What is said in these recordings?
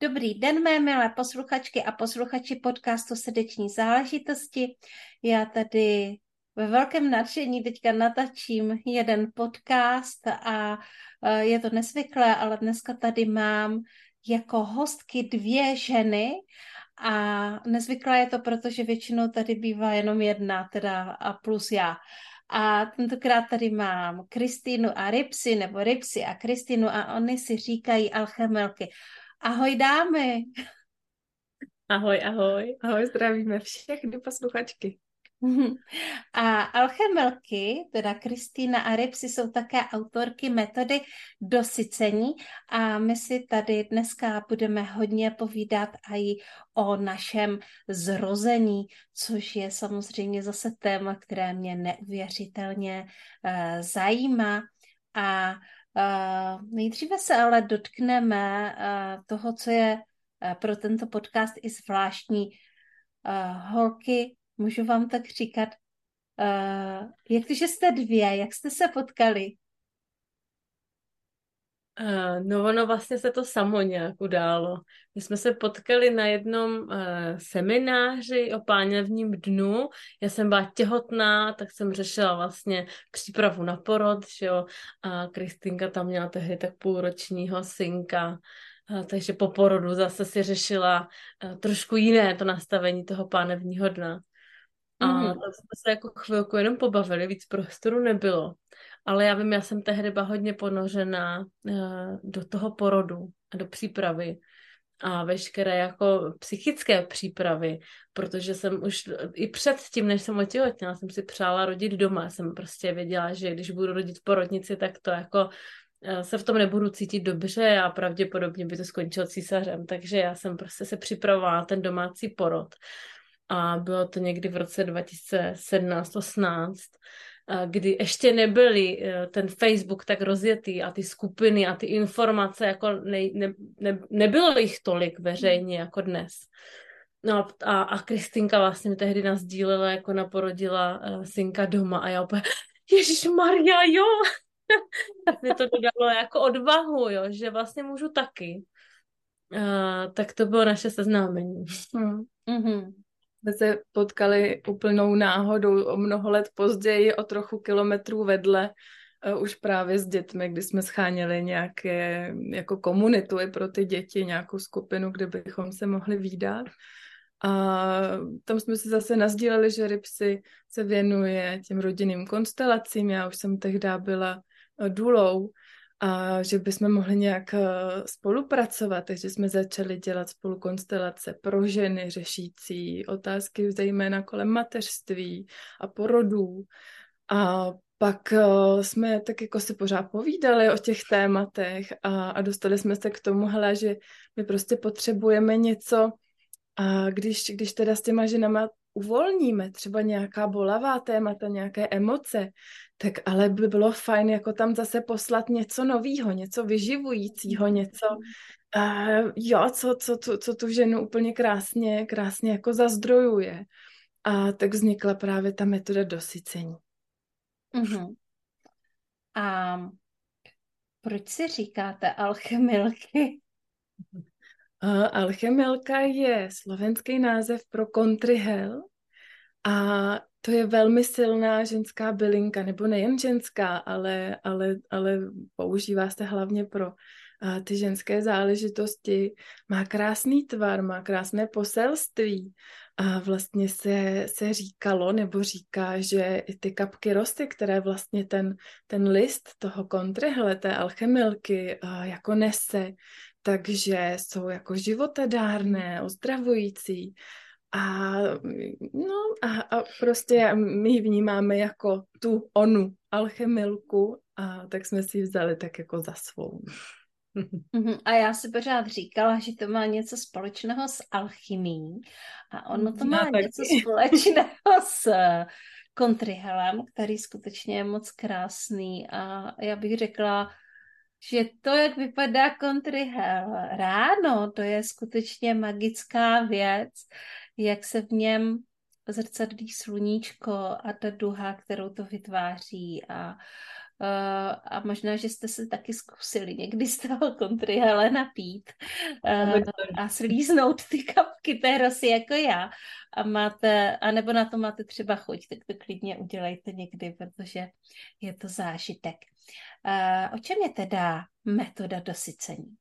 Dobrý den, mé milé posluchačky a posluchači podcastu Srdeční záležitosti. Já tady ve velkém nadšení teďka natačím jeden podcast a e, je to nesvyklé, ale dneska tady mám jako hostky dvě ženy a nezvyklé je to, protože většinou tady bývá jenom jedna, teda a plus já. A tentokrát tady mám Kristýnu a Ripsy, nebo Ripsy a Kristýnu a oni si říkají alchemelky. Ahoj dámy. Ahoj, ahoj. Ahoj, zdravíme všechny posluchačky. A alchemelky, teda Kristýna a Ripsy, jsou také autorky metody dosycení a my si tady dneska budeme hodně povídat i o našem zrození, což je samozřejmě zase téma, které mě neuvěřitelně uh, zajímá. A Uh, nejdříve se ale dotkneme uh, toho, co je uh, pro tento podcast i zvláštní. Holky, můžu vám tak říkat, jak to, že jste dvě, jak jste se potkali? Uh, no ono vlastně se to samo nějak událo. My jsme se potkali na jednom uh, semináři o páněvním dnu. Já jsem byla těhotná, tak jsem řešila vlastně přípravu na porod, že jo? A Kristýnka tam měla tehdy tak půlročního synka. Uh, takže po porodu zase si řešila uh, trošku jiné to nastavení toho pánevního dna. A mm. tam jsme se jako chvilku jenom pobavili, víc prostoru nebylo. Ale já vím, já jsem tehdy byla hodně ponořená uh, do toho porodu a do přípravy a veškeré jako psychické přípravy, protože jsem už i před tím, než jsem otěhotněla, jsem si přála rodit doma. Jsem prostě věděla, že když budu rodit v porodnici, tak to jako eh, se v tom nebudu cítit dobře a pravděpodobně by to skončilo císařem. Takže já jsem prostě se připravovala ten domácí porod. A bylo to někdy v roce 2017-18 kdy ještě nebyly eh, ten Facebook tak rozjetý a ty skupiny a ty informace, jako ne, ne, ne, nebylo jich tolik veřejně jako dnes. No a, a Kristinka vlastně mi tehdy nás dílela, jako naporodila uh, synka doma a já úplně, Ježíš Maria, jo! mi to dodalo jako odvahu, jo, že vlastně můžu taky. Uh, tak to bylo naše seznámení. Mm. Mm-hmm jsme se potkali úplnou náhodou o mnoho let později, o trochu kilometrů vedle, uh, už právě s dětmi, kdy jsme scháněli nějaké jako komunitu i pro ty děti, nějakou skupinu, kde bychom se mohli výdat. A tam jsme si zase nazdíleli, že Ripsy se věnuje těm rodinným konstelacím. Já už jsem tehdy byla eh, důlou a že bychom mohli nějak eh, spolupracovat, takže jsme začali dělat spolu konstelace pro ženy řešící otázky zejména kolem mateřství a porodů. A pak uh, jsme tak jako si pořád povídali o těch tématech a, a dostali jsme se k tomu, hele, že my prostě potřebujeme něco, a když, když teda s těma ženama uvolníme třeba nějaká bolavá témata, nějaké emoce, tak ale by bylo fajn jako tam zase poslat něco nového, něco vyživujícího, něco, uh, jo, co, co, co, co tu ženu úplně krásně, krásně jako zazdrojuje. A tak vznikla právě ta metoda dosycení. Uh-huh. A proč si říkáte alchemilky? Uh, alchemilka je slovenský název pro kontrihel a to je velmi silná ženská bylinka, nebo nejen ženská, ale, ale, ale používá se hlavně pro uh, ty ženské záležitosti. Má krásný tvar, má krásné poselství a vlastně se, se říkalo nebo říká, že i ty kapky rosty, které vlastně ten, ten list toho kontrihle, té alchemilky jako nese, takže jsou jako životadárné, ozdravující. A, no, a, a prostě my ji vnímáme jako tu onu alchemilku a tak jsme si ji vzali tak jako za svou. Mhm, a já si pořád říkala, že to má něco společného s alchymí a ono to má já něco taky. společného s kontrihelem, který skutečně je moc krásný a já bych řekla, že to, jak vypadá kontrihel ráno, to je skutečně magická věc, jak se v něm zrcadlí sluníčko a ta duha, kterou to vytváří a Uh, a možná, že jste se taky zkusili někdy z toho kontrihele napít uh, a slíznout ty kapky té rosy jako já a máte, anebo na to máte třeba chuť, tak to klidně udělejte někdy, protože je to zážitek. Uh, o čem je teda metoda dosycení?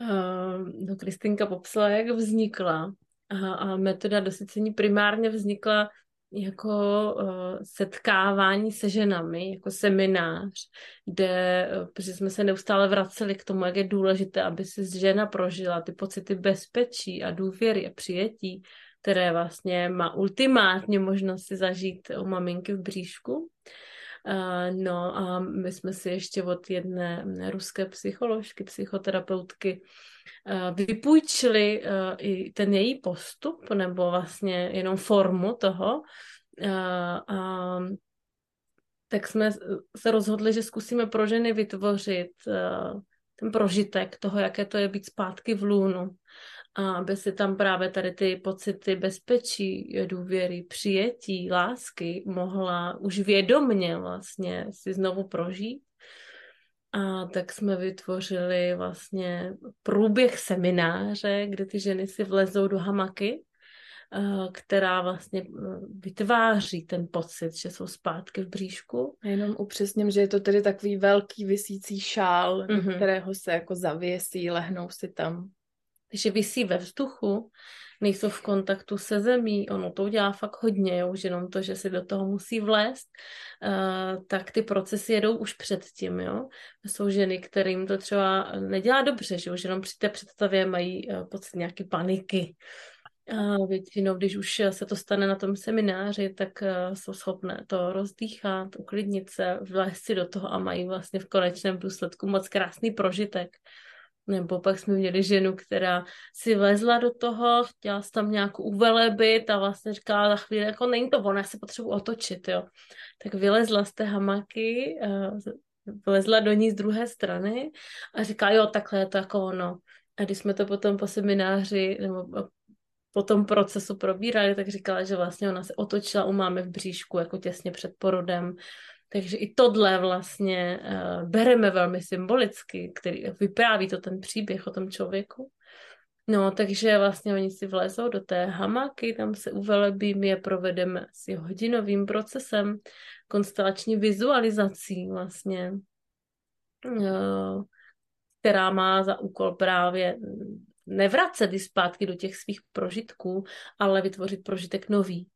Uh, no, Kristinka popsala, jak vznikla. A, metoda dosycení primárně vznikla jako uh, setkávání se ženami, jako seminář, kde, uh, protože jsme se neustále vraceli k tomu, jak je důležité, aby si žena prožila ty pocity bezpečí a důvěry a přijetí, které vlastně má ultimátně možnost si zažít u maminky v bříšku. Uh, no a my jsme si ještě od jedné ruské psycholožky, psychoterapeutky uh, vypůjčili uh, i ten její postup, nebo vlastně jenom formu toho. A tak jsme se rozhodli, že zkusíme pro ženy vytvořit ten prožitek toho, jaké to je být zpátky v lůnu aby si tam právě tady ty pocity bezpečí, důvěry, přijetí, lásky mohla už vědomně vlastně si znovu prožít. A tak jsme vytvořili vlastně průběh semináře, kde ty ženy si vlezou do hamaky, která vlastně vytváří ten pocit, že jsou zpátky v bříšku. Jenom upřesním, že je to tedy takový velký vysící šál, mm-hmm. do mhm. kterého se jako zavěsí, lehnou si tam že vysí ve vzduchu, nejsou v kontaktu se zemí, ono to udělá fakt hodně, jo, už jenom to, že si do toho musí vlézt, uh, tak ty procesy jedou už předtím, jo. Jsou ženy, kterým to třeba nedělá dobře, že už jenom při té představě mají uh, pocit nějaké paniky. Uh, většinou, když už se to stane na tom semináři, tak uh, jsou schopné to rozdýchat, uklidnit se, vlézt si do toho a mají vlastně v konečném důsledku moc krásný prožitek. Nebo pak jsme měli ženu, která si vlezla do toho, chtěla tam nějakou uvelebit a vlastně říkala za chvíli, jako není to ono, já se potřebuji otočit, jo. Tak vylezla z té hamaky, vlezla do ní z druhé strany a říká, jo, takhle je to jako ono. A když jsme to potom po semináři nebo po tom procesu probírali, tak říkala, že vlastně ona se otočila u mámy v bříšku, jako těsně před porodem takže i tohle vlastně uh, bereme velmi symbolicky, který vypráví to ten příběh o tom člověku. No, takže vlastně oni si vlezou do té hamaky, tam se uvelebí, my je provedeme s hodinovým procesem, konstelační vizualizací vlastně, uh, která má za úkol právě nevracet zpátky do těch svých prožitků, ale vytvořit prožitek nový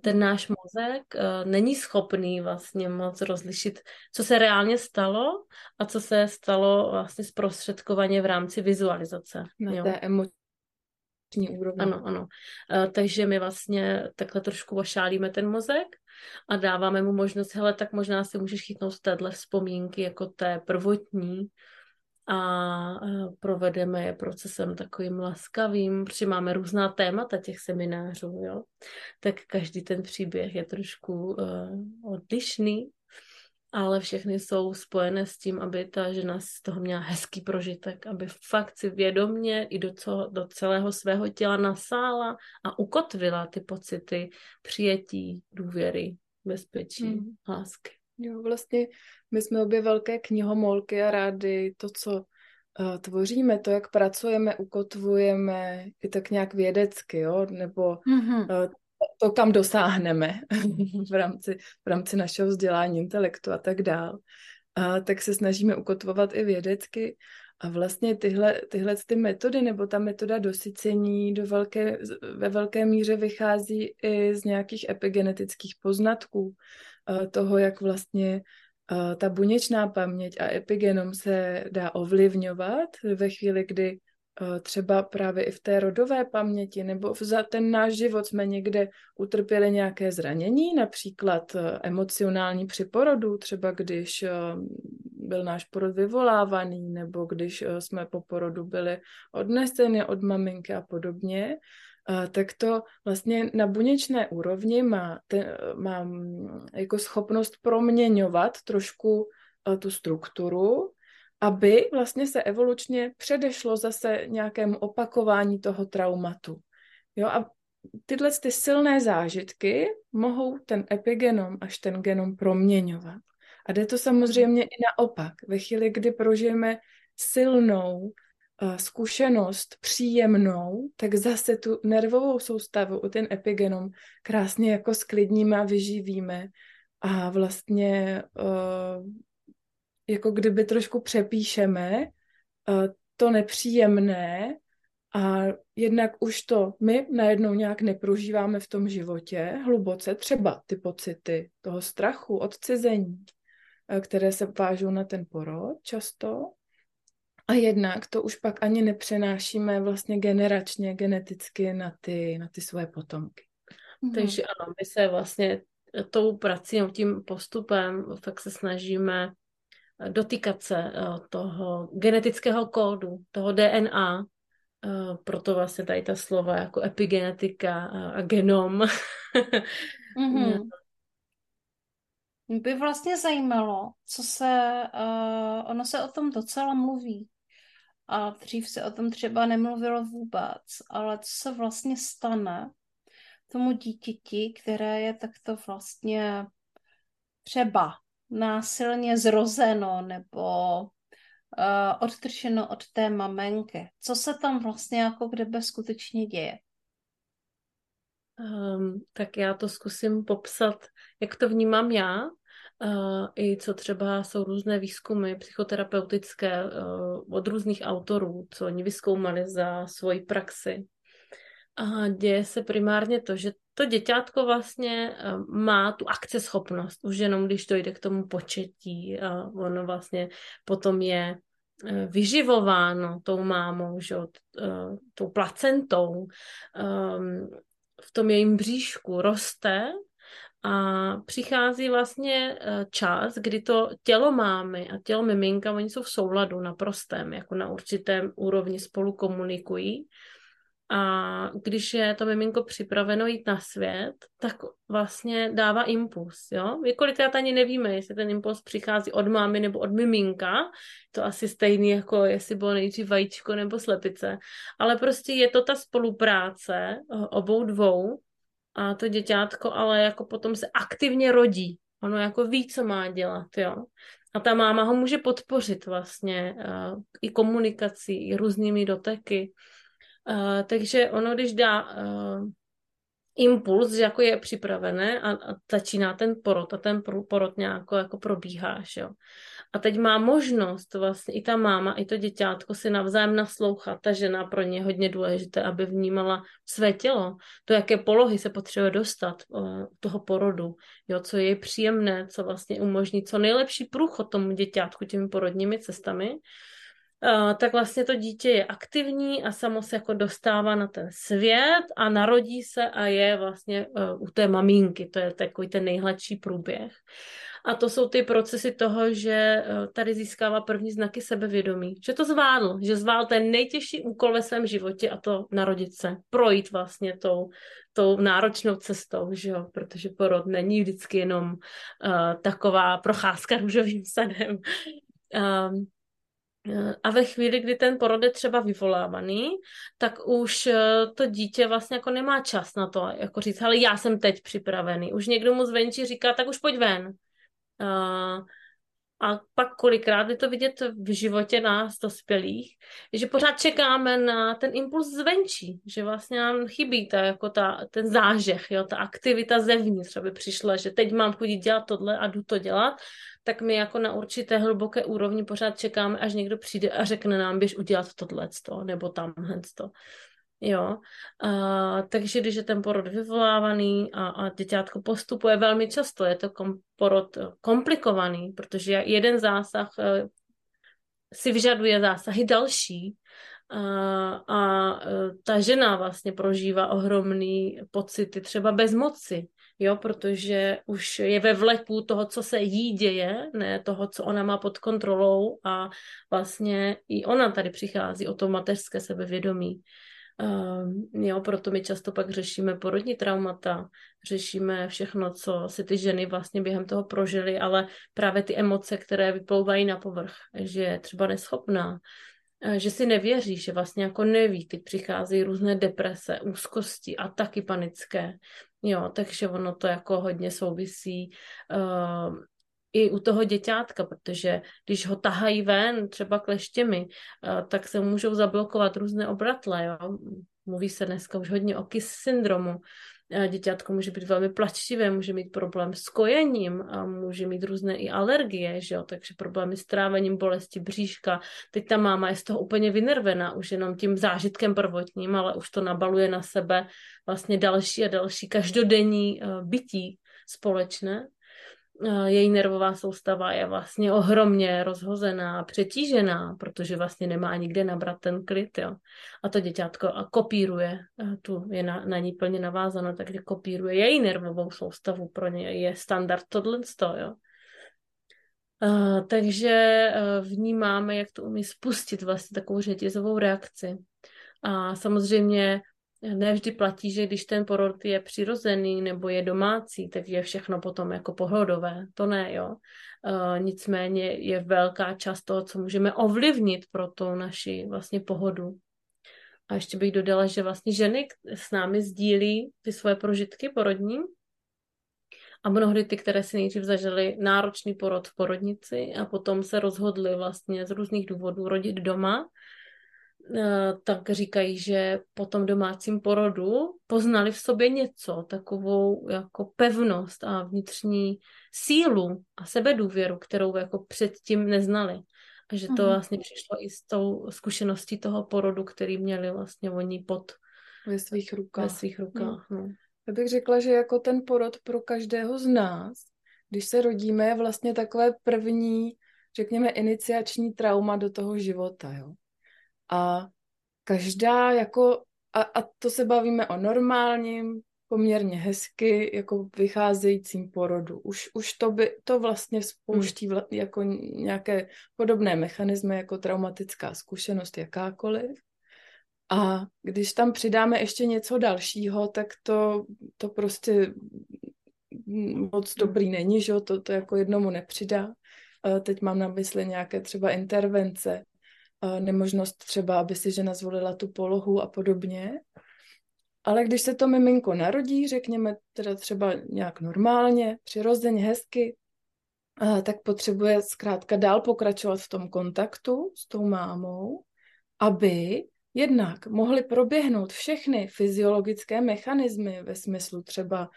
ten náš mozek uh, není schopný vlastně moc rozlišit, co se reálně stalo a co se stalo vlastně zprostředkovaně v rámci vizualizace. Na jo. té emoční úrovni. Ano, ano. Uh, takže my vlastně takhle trošku ošálíme ten mozek a dáváme mu možnost, hele, tak možná si můžeš chytnout téhle vzpomínky jako té prvotní, a provedeme je procesem takovým laskavým, protože máme různá témata těch seminářů, jo. Tak každý ten příběh je trošku uh, odlišný, ale všechny jsou spojené s tím, aby ta žena z toho měla hezký prožitek, aby fakt si vědomně i do, co, do celého svého těla nasála a ukotvila ty pocity přijetí, důvěry, bezpečí, mm. lásky. Jo, vlastně my jsme obě velké knihomolky a rády to, co uh, tvoříme, to, jak pracujeme, ukotvujeme i tak nějak vědecky, jo, nebo mm-hmm. uh, to, kam dosáhneme v rámci, v rámci našeho vzdělání, intelektu a tak dál. A tak se snažíme ukotvovat i vědecky. A vlastně tyhle, tyhle ty metody, nebo ta metoda dosycení do velké, ve velké míře vychází i z nějakých epigenetických poznatků toho, jak vlastně ta buněčná paměť a epigenom se dá ovlivňovat ve chvíli, kdy třeba právě i v té rodové paměti nebo za ten náš život jsme někde utrpěli nějaké zranění, například emocionální při porodu, třeba když byl náš porod vyvolávaný, nebo když jsme po porodu byli odneseny od maminky a podobně, tak to vlastně na buněčné úrovni má, ten, má mm, jako schopnost proměňovat trošku uh, tu strukturu, aby vlastně se evolučně předešlo zase nějakému opakování toho traumatu. Jo, a tyhle ty silné zážitky mohou ten epigenom až ten genom proměňovat. A jde to samozřejmě i naopak. Ve chvíli, kdy prožijeme silnou zkušenost, příjemnou, tak zase tu nervovou soustavu, ten epigenom krásně jako sklidníme a vyživíme a vlastně uh, jako kdyby trošku přepíšeme uh, to nepříjemné a jednak už to my najednou nějak neprožíváme v tom životě hluboce, třeba ty pocity toho strachu, odcizení, eh, které se vážou na ten porod často. A jednak to už pak ani nepřenášíme vlastně generačně, geneticky na ty, na ty svoje potomky. Mm-hmm. Takže ano, my se vlastně tou prací, tím postupem, tak se snažíme dotýkat se eh, toho genetického kódu, toho DNA, proto vlastně tady ta slova jako epigenetika a, a genom. mm-hmm. Mě by vlastně zajímalo, co se, uh, ono se o tom docela mluví. A dřív se o tom třeba nemluvilo vůbec, ale co se vlastně stane tomu dítěti, které je takto vlastně třeba násilně zrozeno nebo uh, odtrženo od té maminky. Co se tam vlastně jako kdyby skutečně děje? Um, tak já to zkusím popsat, jak to vnímám já, i co třeba jsou různé výzkumy psychoterapeutické uh, od různých autorů, co oni vyskoumali za svoji praxi. A děje se primárně to, že to děťátko vlastně má tu akceschopnost, už jenom když dojde k tomu početí a ono vlastně potom je vyživováno tou mámou, že, tou placentou, ehm, v tom jejím bříšku roste a přichází vlastně e, čas, kdy to tělo mámy a tělo miminka, oni jsou v souladu na prostém, jako na určitém úrovni spolu komunikují a když je to miminko připraveno jít na svět, tak vlastně dává impuls, jo? Kolikrát ani nevíme, jestli ten impuls přichází od mámy nebo od miminka, to asi stejný, jako jestli bylo nejdřív vajíčko nebo slepice, ale prostě je to ta spolupráce obou dvou a to děťátko ale jako potom se aktivně rodí, ono jako ví, co má dělat, jo? A ta máma ho může podpořit vlastně uh, i komunikací, i různými doteky. Uh, takže ono, když dá uh, impuls, že jako je připravené a, a začíná ten porod a ten porod nějak jako probíhá, jo. A teď má možnost vlastně i ta máma, i to děťátko si navzájem naslouchat. Ta žena pro ně je hodně důležité, aby vnímala své tělo, to, jaké polohy se potřebuje dostat uh, toho porodu, jo, co je příjemné, co vlastně umožní co nejlepší průchod tomu děťátku těmi porodními cestami tak vlastně to dítě je aktivní a samo se jako dostává na ten svět a narodí se a je vlastně uh, u té maminky. To je takový ten nejhladší průběh. A to jsou ty procesy toho, že uh, tady získává první znaky sebevědomí. Že to zvládl, že zvládl ten nejtěžší úkol ve svém životě a to narodit se, projít vlastně tou, tou náročnou cestou, že jo? protože porod není vždycky jenom uh, taková procházka růžovým sadem. Um, a ve chvíli, kdy ten porod je třeba vyvolávaný, tak už eh, to dítě vlastně jako nemá čas na to, jako říct, ale já jsem teď připravený. Už někdo mu zvenčí říká, tak už pojď ven. A pak kolikrát je to vidět v životě nás dospělých, že pořád čekáme na ten impuls zvenčí, že vlastně nám chybí ta, jako ta, ten zážeh, jo, ta aktivita zevnitř, aby přišla, že teď mám chodit dělat tohle a jdu to dělat, tak my jako na určité hluboké úrovni pořád čekáme, až někdo přijde a řekne nám, běž udělat tohle nebo tamhle to. Jo, a, takže když je ten porod vyvolávaný a, a děťátko postupuje velmi často, je to kom, porod komplikovaný, protože jeden zásah e, si vyžaduje zásahy další a, a e, ta žena vlastně prožívá ohromný pocity třeba bezmoci, jo, protože už je ve vleku toho, co se jí děje, ne toho, co ona má pod kontrolou a vlastně i ona tady přichází o to mateřské sebevědomí. Uh, jo, proto my často pak řešíme porodní traumata, řešíme všechno, co si ty ženy vlastně během toho prožily, ale právě ty emoce, které vyplouvají na povrch, že je třeba neschopná, že si nevěří, že vlastně jako neví, teď přicházejí různé deprese, úzkosti a taky panické. Jo, takže ono to jako hodně souvisí uh, i u toho děťátka, protože když ho tahají ven, třeba kleštěmi, uh, tak se můžou zablokovat různé obratle, jo. Mluví se dneska už hodně o KIS syndromu, Děťátko může být velmi plačtivé, může mít problém s kojením a může mít různé i alergie, že jo? takže problémy s trávením, bolesti bříška. Teď ta máma je z toho úplně vynervená, už jenom tím zážitkem prvotním, ale už to nabaluje na sebe vlastně další a další každodenní eh, bytí společné její nervová soustava je vlastně ohromně rozhozená, přetížená, protože vlastně nemá nikde nabrat ten klid, jo. A to děťátko a kopíruje, tu je na, na ní plně navázáno, takže kopíruje její nervovou soustavu, pro ně je standard tohle, jo. Uh, takže uh, vnímáme, jak to umí spustit vlastně takovou řetězovou reakci. A samozřejmě ne vždy platí, že když ten porod je přirozený nebo je domácí, tak je všechno potom jako pohodové. To ne, jo. Uh, nicméně je velká část toho, co můžeme ovlivnit pro tu naši vlastně pohodu. A ještě bych dodala, že vlastně ženy s námi sdílí ty svoje prožitky porodní a mnohdy ty, které si nejdřív zažily náročný porod v porodnici a potom se rozhodly vlastně z různých důvodů rodit doma, tak říkají, že po tom domácím porodu poznali v sobě něco, takovou jako pevnost a vnitřní sílu a sebedůvěru, kterou jako předtím neznali. A že to mm. vlastně přišlo i s tou zkušeností toho porodu, který měli vlastně oni pod ve svých rukách. Ve svých rukách, mm. no. Já bych řekla, že jako ten porod pro každého z nás, když se rodíme, je vlastně takové první, řekněme, iniciační trauma do toho života, jo. A každá jako, a, a to se bavíme o normálním, poměrně hezky jako vycházejícím porodu. Už, už to, by, to vlastně spouští vla, jako nějaké podobné mechanismy jako traumatická zkušenost jakákoliv. A když tam přidáme ještě něco dalšího, tak to, to prostě moc dobrý není, že to, to jako jednomu nepřidá. Teď mám na mysli nějaké třeba intervence, nemožnost třeba, aby si žena zvolila tu polohu a podobně. Ale když se to miminko narodí, řekněme teda třeba nějak normálně, přirozeně, hezky, tak potřebuje zkrátka dál pokračovat v tom kontaktu s tou mámou, aby jednak mohly proběhnout všechny fyziologické mechanismy ve smyslu třeba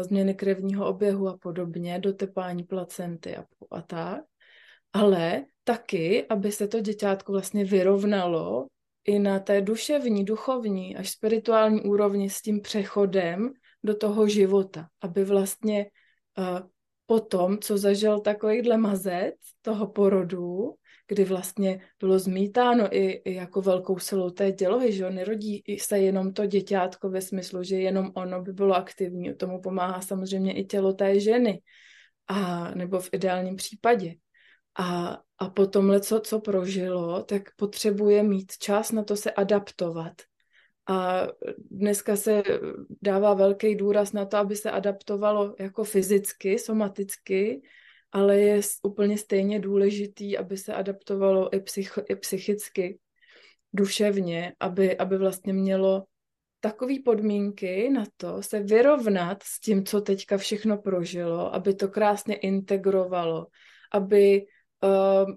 změny krevního oběhu a podobně, dotepání placenty a, a tak, ale taky, aby se to děťátko vlastně vyrovnalo i na té duševní, duchovní až spirituální úrovni s tím přechodem do toho života, aby vlastně uh, potom, co zažil takovýhle mazec toho porodu, kdy vlastně bylo zmítáno i, i jako velkou silou té dělohy, že nerodí se jenom to děťátko ve smyslu, že jenom ono by bylo aktivní, tomu pomáhá samozřejmě i tělo té ženy, a nebo v ideálním případě. A, a po tomhle, co, co prožilo, tak potřebuje mít čas na to se adaptovat. A dneska se dává velký důraz na to, aby se adaptovalo jako fyzicky, somaticky, ale je úplně stejně důležitý, aby se adaptovalo i, psych, i psychicky, duševně, aby, aby vlastně mělo takové podmínky na to se vyrovnat s tím, co teďka všechno prožilo, aby to krásně integrovalo, aby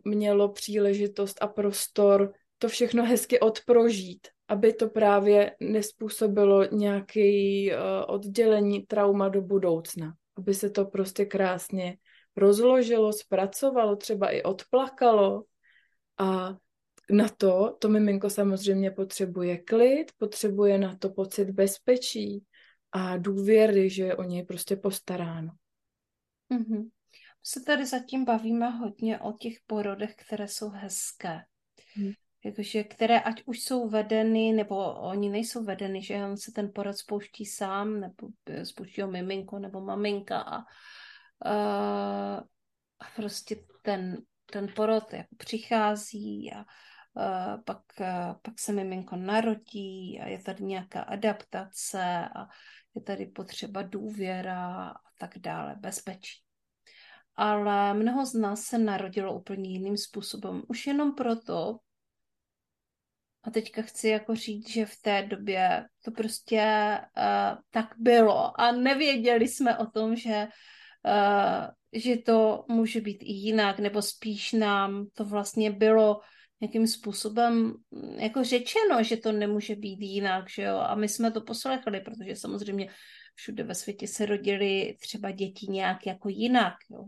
mělo příležitost a prostor to všechno hezky odprožít, aby to právě nespůsobilo nějaké uh, oddělení trauma do budoucna, aby se to prostě krásně rozložilo, zpracovalo, třeba i odplakalo. A na to to miminko samozřejmě potřebuje klid, potřebuje na to pocit bezpečí a důvěry, že je o něj prostě postaráno. Mm-hmm se tady zatím bavíme hodně o těch porodech, které jsou hezké. Hmm. jakože, které ať už jsou vedeny, nebo oni nejsou vedeny, že on se ten porod spouští sám, nebo spouští ho miminko nebo maminka a, a, a prostě ten, ten porod jako přichází a, a pak, a, pak se miminko narodí a je tady nějaká adaptace a je tady potřeba důvěra a tak dále, bezpečí. Ale mnoho z nás se narodilo úplně jiným způsobem. Už jenom proto, a teďka chci jako říct, že v té době to prostě uh, tak bylo a nevěděli jsme o tom, že, uh, že to může být i jinak, nebo spíš nám to vlastně bylo nějakým způsobem mm, jako řečeno, že to nemůže být jinak, že jo, a my jsme to poslechli, protože samozřejmě všude ve světě se rodili třeba děti nějak jako jinak, jo,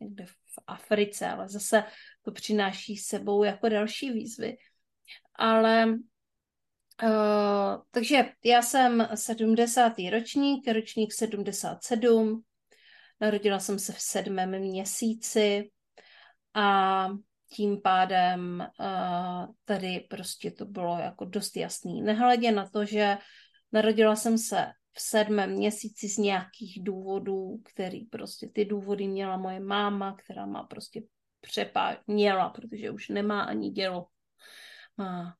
někde v Africe, ale zase to přináší sebou jako další výzvy. Ale uh, takže já jsem 70. ročník, ročník 77, narodila jsem se v sedmém měsíci a tím pádem uh, tady prostě to bylo jako dost jasný. Nehledě na to, že narodila jsem se v sedmém měsíci z nějakých důvodů, který prostě ty důvody měla moje máma, která má prostě přepá, měla, protože už nemá ani dělo má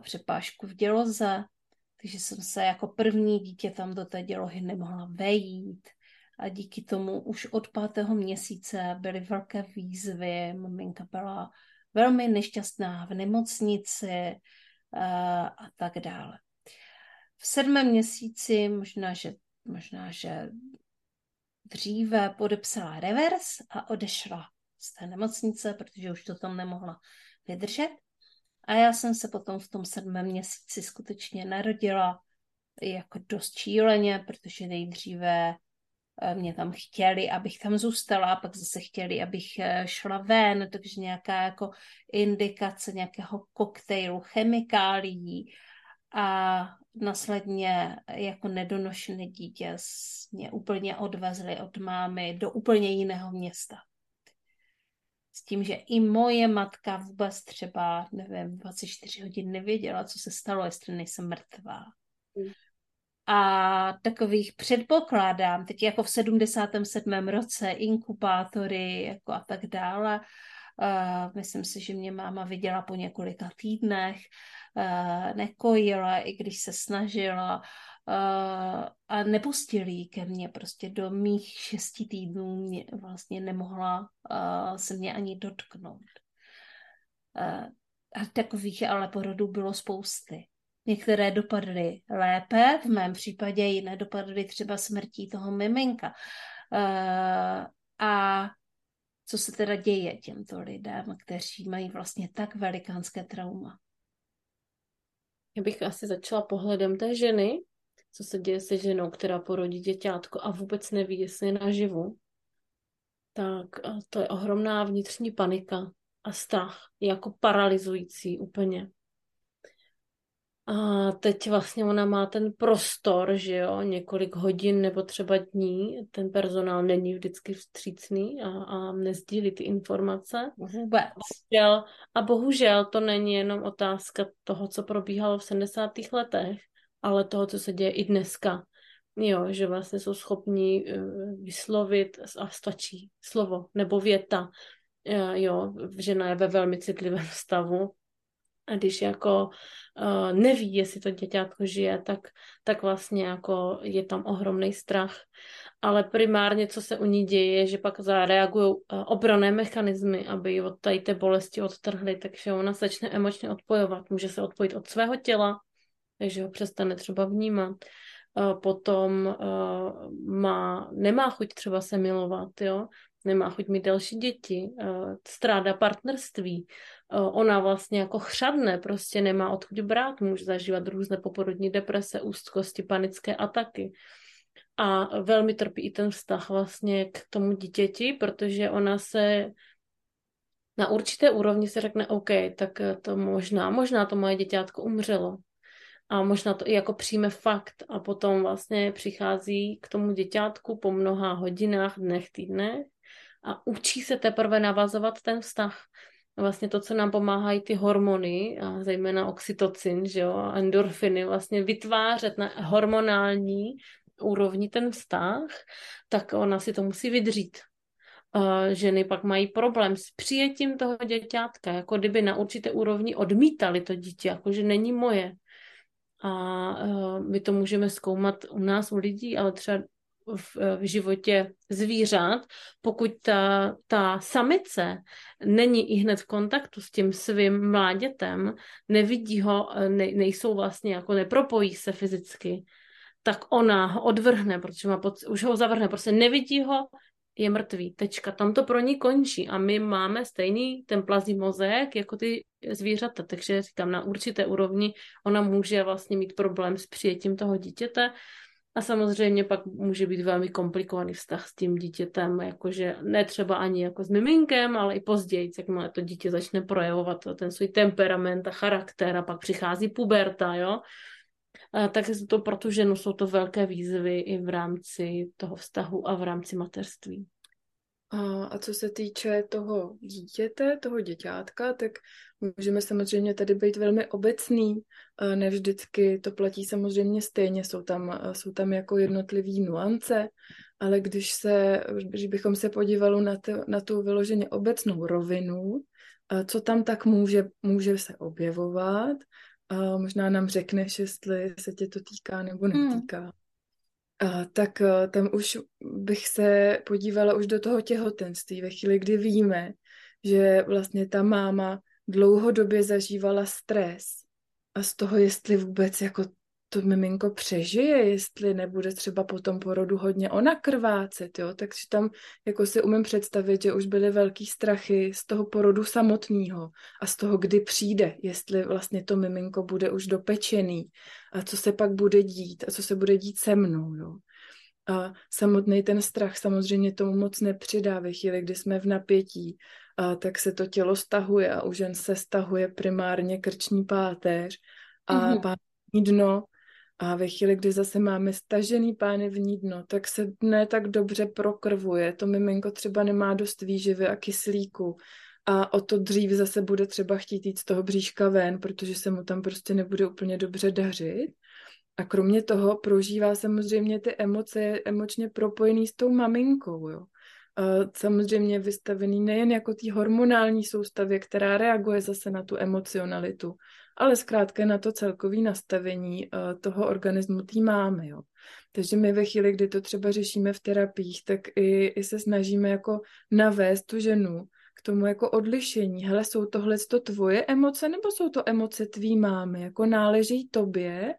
přepážku v děloze, takže jsem se jako první dítě tam do té dělohy nemohla vejít a díky tomu už od pátého měsíce byly velké výzvy. Maminka byla velmi nešťastná v nemocnici a tak dále. V sedmém měsíci, možná, že, možná, že dříve podepsala revers a odešla z té nemocnice, protože už to tam nemohla vydržet. A já jsem se potom v tom sedmém měsíci skutečně narodila jako dost číleně, protože nejdříve eh, mě tam chtěli, abych tam zůstala, a pak zase chtěli, abych eh, šla ven, takže nějaká jako indikace nějakého koktejlu chemikálií a následně jako nedonošené dítě mě úplně odvezli od mámy do úplně jiného města s tím, že i moje matka vůbec třeba, nevím, 24 hodin nevěděla, co se stalo, jestli nejsem mrtvá. Mm. A takových předpokládám, teď jako v 77. roce, inkubátory jako a tak dále. Uh, myslím si, že mě máma viděla po několika týdnech, nekojila, i když se snažila a nepustili ji ke mně, prostě do mých šesti týdnů mě vlastně nemohla uh, se mě ani dotknout. A takových ale porodů bylo spousty. Některé dopadly lépe, v mém případě jiné dopadly třeba smrtí toho miminka. A co se teda děje těmto lidem, kteří mají vlastně tak velikánské trauma? Já bych asi začala pohledem té ženy, co se děje se ženou, která porodí děťátko a vůbec neví, jestli je naživu, tak to je ohromná vnitřní panika a strach, jako paralizující úplně. A teď vlastně ona má ten prostor, že jo, několik hodin nebo třeba dní, ten personál není vždycky vstřícný a, a nezdílí ty informace. Vůbec. Bohužel, a bohužel to není jenom otázka toho, co probíhalo v 70. letech, ale toho, co se děje i dneska. Jo, že vlastně jsou schopní eh, vyslovit a stačí slovo nebo věta. Eh, jo, žena je ve velmi citlivém stavu a když jako uh, neví, jestli to děťátko žije, tak, tak vlastně jako je tam ohromný strach. Ale primárně, co se u ní děje, že pak zareagují uh, obrané mechanismy, aby ji od tady té bolesti odtrhly, takže ona začne emočně odpojovat. Může se odpojit od svého těla, takže ho přestane třeba vnímat. Potom má, nemá chuť třeba se milovat, jo? nemá chuť mít další děti, stráda partnerství, ona vlastně jako chřadne, prostě nemá odkud brát, může zažívat různé poporodní deprese, úzkosti, panické ataky. A velmi trpí i ten vztah vlastně k tomu dítěti, protože ona se na určité úrovni se řekne, OK, tak to možná, možná to moje děťátko umřelo, a možná to i jako přijme fakt a potom vlastně přichází k tomu děťátku po mnoha hodinách, dnech, týdnech a učí se teprve navazovat ten vztah. Vlastně to, co nám pomáhají ty hormony, a zejména oxytocin, že jo, a endorfiny, vlastně vytvářet na hormonální úrovni ten vztah, tak ona si to musí vydřít. Ženy pak mají problém s přijetím toho děťátka, jako kdyby na určité úrovni odmítali to dítě, jako že není moje. A uh, my to můžeme zkoumat u nás, u lidí, ale třeba v, v životě zvířat, pokud ta, ta samice není i hned v kontaktu s tím svým mládětem, nevidí ho, ne, nejsou vlastně jako nepropojí se fyzicky, tak ona ho odvrhne, protože má pod, už ho zavrhne, prostě nevidí ho, je mrtvý, tečka, tam to pro ní končí a my máme stejný ten plazí mozek jako ty zvířata, takže říkám, na určité úrovni ona může vlastně mít problém s přijetím toho dítěte, a samozřejmě pak může být velmi komplikovaný vztah s tím dítětem, jakože ne třeba ani jako s miminkem, ale i později, jakmile to dítě začne projevovat ten svůj temperament a charakter a pak přichází puberta, jo. A tak to pro tu ženu jsou to velké výzvy i v rámci toho vztahu a v rámci mateřství. A, a co se týče toho dítěte, toho děťátka, tak můžeme samozřejmě tady být velmi obecný. Ne vždycky to platí samozřejmě stejně, jsou tam, jsou tam jako jednotlivý nuance, ale když, se, když bychom se podívali na, to, na tu vyloženě obecnou rovinu, co tam tak může, může se objevovat, a možná nám řekneš, jestli se tě to týká nebo hmm. netýká. Hmm. Tak a, tam už bych se podívala už do toho těhotenství, ve chvíli, kdy víme, že vlastně ta máma dlouhodobě zažívala stres. A z toho, jestli vůbec jako to miminko přežije, jestli nebude třeba po tom porodu hodně ona krvácet, jo, takže tam jako si umím představit, že už byly velký strachy z toho porodu samotného a z toho, kdy přijde, jestli vlastně to miminko bude už dopečený a co se pak bude dít a co se bude dít se mnou, jo. A samotný ten strach samozřejmě tomu moc nepřidá ve chvíli, kdy jsme v napětí, a tak se to tělo stahuje a u žen se stahuje primárně krční páteř a mm-hmm. pánevní dno a ve chvíli, kdy zase máme stažený pánevní dno, tak se ne tak dobře prokrvuje. To miminko třeba nemá dost výživy a kyslíku a o to dřív zase bude třeba chtít jít z toho bříška ven, protože se mu tam prostě nebude úplně dobře dařit. A kromě toho prožívá samozřejmě ty emoce emočně propojený s tou maminkou, jo samozřejmě vystavený nejen jako té hormonální soustavě, která reaguje zase na tu emocionalitu, ale zkrátka na to celkové nastavení toho organismu tý máme. Jo. Takže my ve chvíli, kdy to třeba řešíme v terapiích, tak i, i se snažíme jako navést tu ženu k tomu jako odlišení. Hele, jsou tohle to tvoje emoce, nebo jsou to emoce tvý mámy? Jako náleží tobě,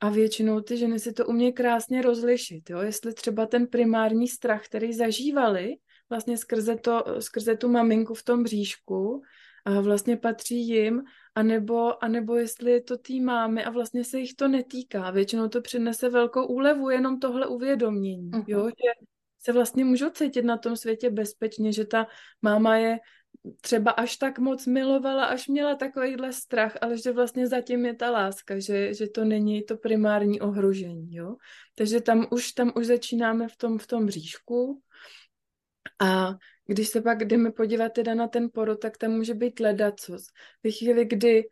a většinou ty ženy si to umějí krásně rozlišit, jo? jestli třeba ten primární strach, který zažívali vlastně skrze, to, skrze tu maminku v tom bříšku, a vlastně patří jim, anebo, anebo jestli to tý máme a vlastně se jich to netýká. Většinou to přinese velkou úlevu, jenom tohle uvědomění, uh-huh. jo? že se vlastně můžu cítit na tom světě bezpečně, že ta máma je třeba až tak moc milovala, až měla takovýhle strach, ale že vlastně zatím je ta láska, že, že to není to primární ohrožení, jo. Takže tam už, tam už začínáme v tom, v tom bříšku a když se pak jdeme podívat teda na ten porod, tak tam může být ledacos. V chvíli, kdy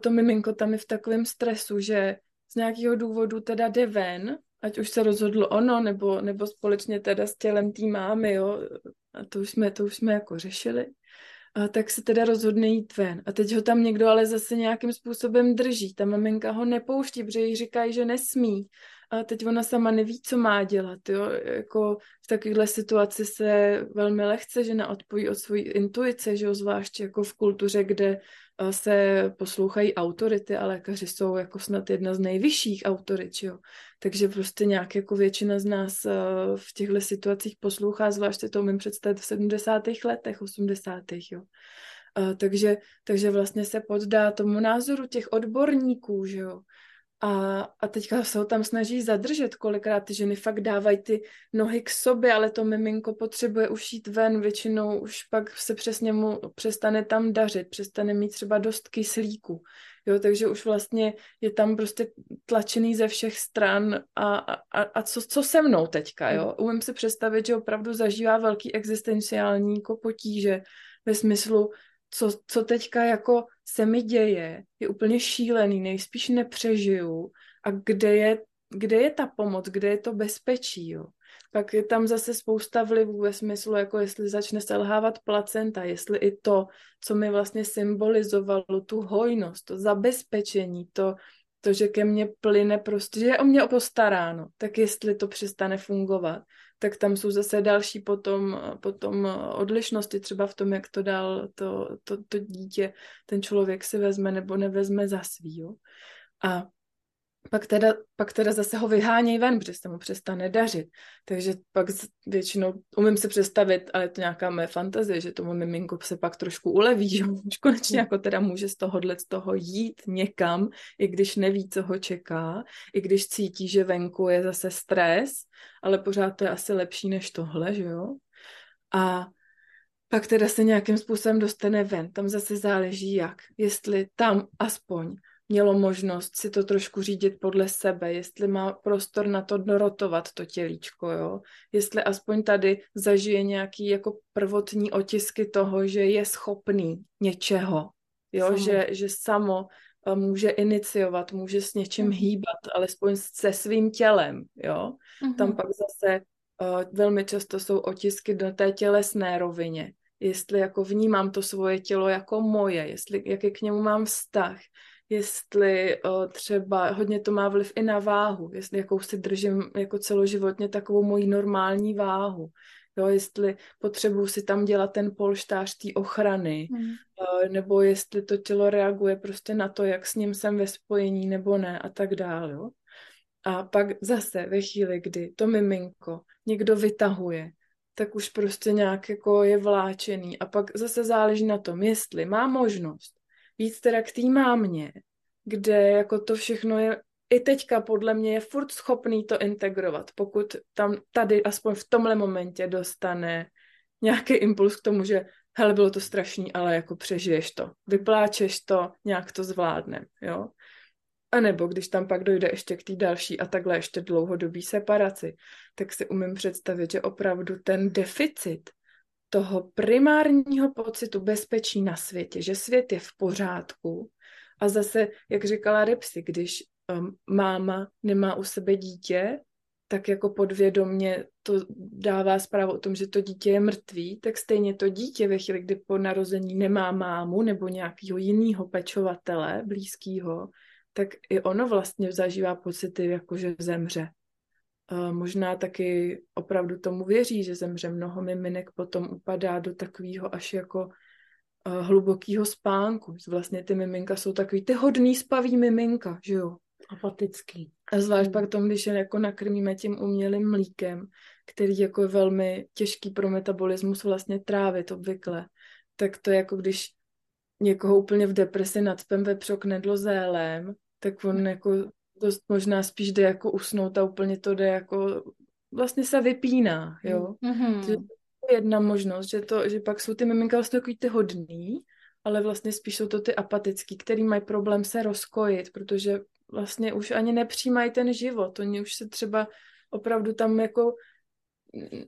to miminko tam je v takovém stresu, že z nějakého důvodu teda jde ven, ať už se rozhodlo ono, nebo, nebo společně teda s tělem té mámy, jo, a to už jsme, to už jsme jako řešili, a tak se teda rozhodne jít ven. A teď ho tam někdo ale zase nějakým způsobem drží. Ta maminka ho nepouští, protože jí říkají, že nesmí. A teď ona sama neví, co má dělat. Jo? Jako v takovéhle situaci se velmi lehce žena odpojí od své intuice, že jo? zvlášť jako v kultuře, kde se poslouchají autority a lékaři jsou jako snad jedna z nejvyšších autorit, jo. Takže prostě nějak jako většina z nás v těchto situacích poslouchá, zvláště to umím představit v 70. letech, 80. jo. takže, takže vlastně se poddá tomu názoru těch odborníků, že jo. A, a teďka se ho tam snaží zadržet, kolikrát ty ženy fakt dávají ty nohy k sobě, ale to miminko potřebuje už jít ven, většinou už pak se přesně mu přestane tam dařit, přestane mít třeba dost kyslíku, jo, takže už vlastně je tam prostě tlačený ze všech stran a, a, a co, co se mnou teďka, jo, umím si představit, že opravdu zažívá velký existenciální jako potíže ve smyslu, co, co teďka jako se mi děje, je úplně šílený, nejspíš nepřežiju a kde je, kde je ta pomoc, kde je to bezpečí, jo. Pak je tam zase spousta vlivů ve smyslu, jako jestli začne selhávat placenta, jestli i to, co mi vlastně symbolizovalo tu hojnost, to zabezpečení, to, to, že ke mně plyne prostě, že je o mě postaráno, tak jestli to přestane fungovat, tak tam jsou zase další potom, potom odlišnosti, třeba v tom, jak to dál to, to, to dítě, ten člověk si vezme nebo nevezme za svý. A pak teda, pak teda zase ho vyhánějí ven, protože se mu přestane dařit. Takže pak většinou umím si představit, ale je to nějaká mé fantazie, že tomu miminko se pak trošku uleví, že už konečně hmm. jako teda může z tohohle z toho jít někam, i když neví, co ho čeká, i když cítí, že venku je zase stres, ale pořád to je asi lepší než tohle, že jo? A pak teda se nějakým způsobem dostane ven. Tam zase záleží jak. Jestli tam aspoň mělo možnost si to trošku řídit podle sebe, jestli má prostor na to dorotovat to tělíčko, jo? jestli aspoň tady zažije nějaký jako prvotní otisky toho, že je schopný něčeho, jo? Samo. Že, že samo eh, může iniciovat, může s něčím mm. hýbat, alespoň se svým tělem, jo. Mm-hmm. Tam pak zase uh, velmi často jsou otisky do té tělesné rovině, jestli jako vnímám to svoje tělo jako moje, jestli jaký k němu mám vztah, jestli o, třeba hodně to má vliv i na váhu, jestli jakou si držím jako celoživotně takovou moji normální váhu, jo, jestli potřebuji si tam dělat ten polštář té ochrany, mm. o, nebo jestli to tělo reaguje prostě na to, jak s ním jsem ve spojení nebo ne a tak dále, jo. A pak zase ve chvíli, kdy to miminko někdo vytahuje, tak už prostě nějak jako je vláčený a pak zase záleží na tom, jestli má možnost víc teda k té mámě, kde jako to všechno je i teďka podle mě je furt schopný to integrovat, pokud tam tady aspoň v tomhle momentě dostane nějaký impuls k tomu, že hele, bylo to strašný, ale jako přežiješ to, vypláčeš to, nějak to zvládne, jo. A nebo když tam pak dojde ještě k té další a takhle ještě dlouhodobý separaci, tak si umím představit, že opravdu ten deficit toho primárního pocitu bezpečí na světě, že svět je v pořádku. A zase, jak říkala Repsy, když um, máma nemá u sebe dítě, tak jako podvědomně to dává zprávu o tom, že to dítě je mrtvý, tak stejně to dítě ve chvíli, kdy po narození nemá mámu nebo nějakého jiného pečovatele blízkého, tak i ono vlastně zažívá pocity, jako že zemře možná taky opravdu tomu věří, že zemře mnoho miminek, potom upadá do takového až jako uh, hlubokého spánku. Vlastně ty miminka jsou takový ty hodný spavý miminka, že jo? Apatický. A zvlášť hmm. pak tom, když je jako nakrmíme tím umělým mlíkem, který jako je velmi těžký pro metabolismus vlastně trávit obvykle, tak to je jako když někoho úplně v depresi nadspem vepřok nedlo zélem, tak on jako dost možná spíš jde jako usnout a úplně to jde jako, vlastně se vypíná, jo. Mm-hmm. To je jedna možnost, že, to, že pak jsou ty miminka vlastně takový ty hodný, ale vlastně spíš jsou to ty apatický, který mají problém se rozkojit, protože vlastně už ani nepřijímají ten život. Oni už se třeba opravdu tam jako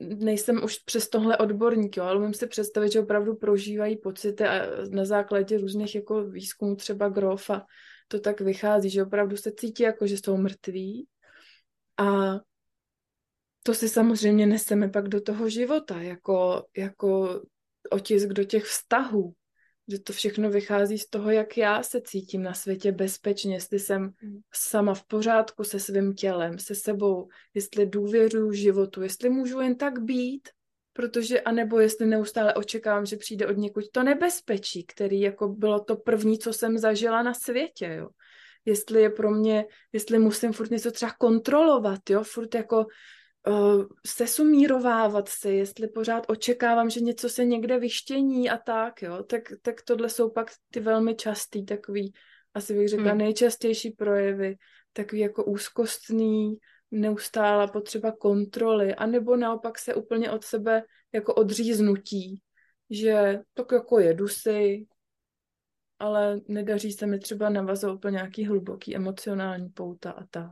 nejsem už přes tohle odborník, jo, ale můžu si představit, že opravdu prožívají pocity a na základě různých jako výzkumů třeba Grofa, to tak vychází, že opravdu se cítí jako, že jsou mrtví. A to si samozřejmě neseme pak do toho života, jako, jako otisk do těch vztahů, že to všechno vychází z toho, jak já se cítím na světě bezpečně, jestli jsem sama v pořádku se svým tělem, se sebou, jestli důvěřuji životu, jestli můžu jen tak být, protože, anebo jestli neustále očekávám, že přijde od někud to nebezpečí, který jako bylo to první, co jsem zažila na světě, jo. Jestli je pro mě, jestli musím furt něco třeba kontrolovat, jo, furt jako uh, sesumírovávat se, jestli pořád očekávám, že něco se někde vyštění a tak, jo, tak, tak tohle jsou pak ty velmi častý takový, asi bych řekla, hmm. nejčastější projevy, takový jako úzkostný, neustála potřeba kontroly, anebo naopak se úplně od sebe jako odříznutí, že tak jako jedu si, ale nedaří se mi třeba navazovat úplně nějaký hluboký emocionální pouta a tak.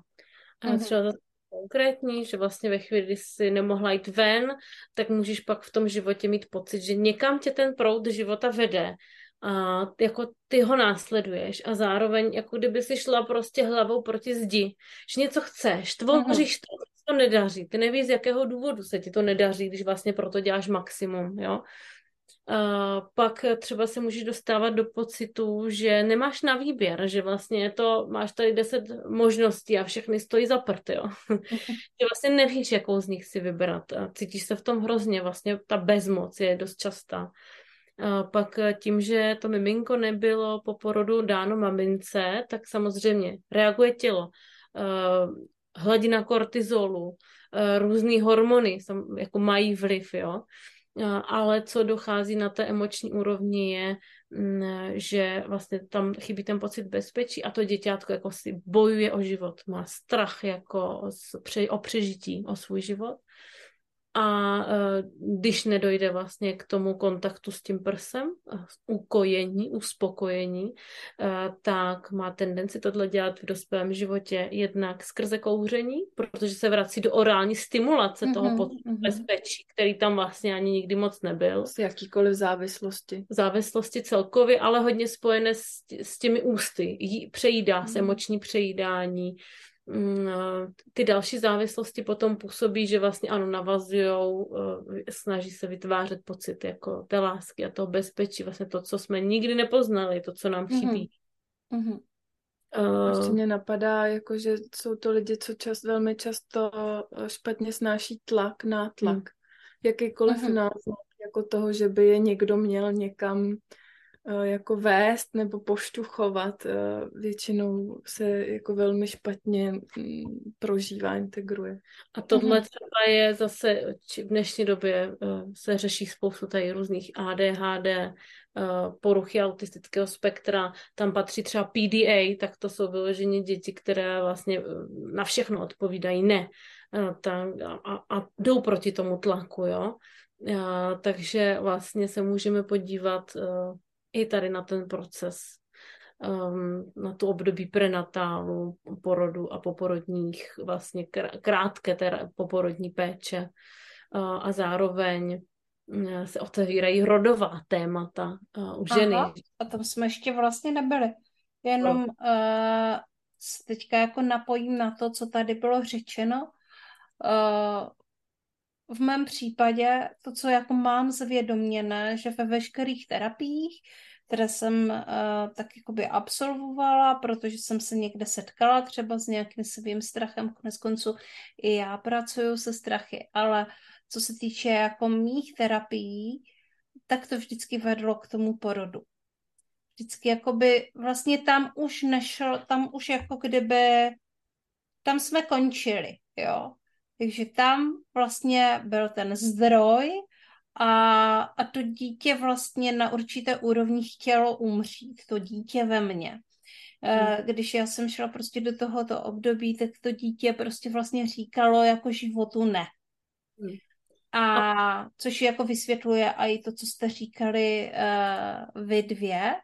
A třeba to konkrétní, že vlastně ve chvíli, kdy jsi nemohla jít ven, tak můžeš pak v tom životě mít pocit, že někam tě ten proud života vede a jako ty ho následuješ a zároveň jako kdyby si šla prostě hlavou proti zdi, že něco chceš, tvoříš to, to nedaří, ty nevíš, z jakého důvodu se ti to nedaří, když vlastně proto děláš maximum, jo. A pak třeba se můžeš dostávat do pocitu, že nemáš na výběr, že vlastně to máš tady deset možností a všechny stojí za prd, jo. že vlastně nevíš, jakou z nich si vybrat a cítíš se v tom hrozně, vlastně ta bezmoc je dost častá. Pak tím, že to miminko nebylo po porodu dáno mamince, tak samozřejmě reaguje tělo. Hladina kortizolu, různé hormony jako mají vliv, jo. Ale co dochází na té emoční úrovni je, mm, že vlastně tam chybí ten pocit bezpečí a to děťátko jako si bojuje o život, má strach jako o přežití, o svůj život a e, když nedojde vlastně k tomu kontaktu s tím prsem, ukojení, uspokojení, e, tak má tendenci tohle dělat v dospělém životě jednak skrze kouření, protože se vrací do orální stimulace mm-hmm, toho pocitu mm-hmm. bezpečí, který tam vlastně ani nikdy moc nebyl. Z jakýkoliv závislosti. Závislosti celkově, ale hodně spojené s, s těmi ústy. Jí, přejídá mm-hmm. se, emoční přejídání, Mm, ty další závislosti potom působí, že vlastně ano, navazujou, eh, snaží se vytvářet pocit jako té lásky a toho bezpečí, vlastně to, co jsme nikdy nepoznali, to, co nám mhm. chybí. Mm-hmm. Uh, Ještě mě napadá, jako, že jsou to lidi, co čas, velmi často eh, špatně snáší tlak, nátlak. Mm. Jakýkoliv mm-hmm. nátlak, jako toho, že by je někdo měl někam Eh, jako vést nebo poštuchovat, eh, většinou se jako velmi špatně mm, prožívá, integruje. A tohle třeba je zase, v dnešní době eh, se řeší spoustu tady různých ADHD, poruchy autistického spektra, tam patří třeba PDA, tak to jsou vyloženě děti, které vlastně na všechno odpovídají ne. A, a, a jdou proti tomu tlaku, jo. A, takže vlastně se můžeme podívat i tady na ten proces, um, na tu období prenatálu, porodu a poporodních, vlastně krátké té poporodní péče uh, a zároveň uh, se otevírají rodová témata uh, u ženy. Aha, a tam jsme ještě vlastně nebyli. Jenom no. uh, teďka jako napojím na to, co tady bylo řečeno. Uh, v mém případě to, co jako mám zvědoměné, že ve veškerých terapiích, které jsem uh, tak jakoby absolvovala, protože jsem se někde setkala třeba s nějakým svým strachem, konec konců i já pracuju se strachy, ale co se týče jako mých terapií, tak to vždycky vedlo k tomu porodu. Vždycky jakoby vlastně tam už nešlo, tam už jako kdyby, tam jsme končili, jo. Takže tam vlastně byl ten zdroj a, a to dítě vlastně na určité úrovni chtělo umřít, to dítě ve mně. Hmm. Když já jsem šla prostě do tohoto období, tak to dítě prostě vlastně říkalo jako životu ne. Hmm. A což jako vysvětluje i to, co jste říkali uh, vy dvě,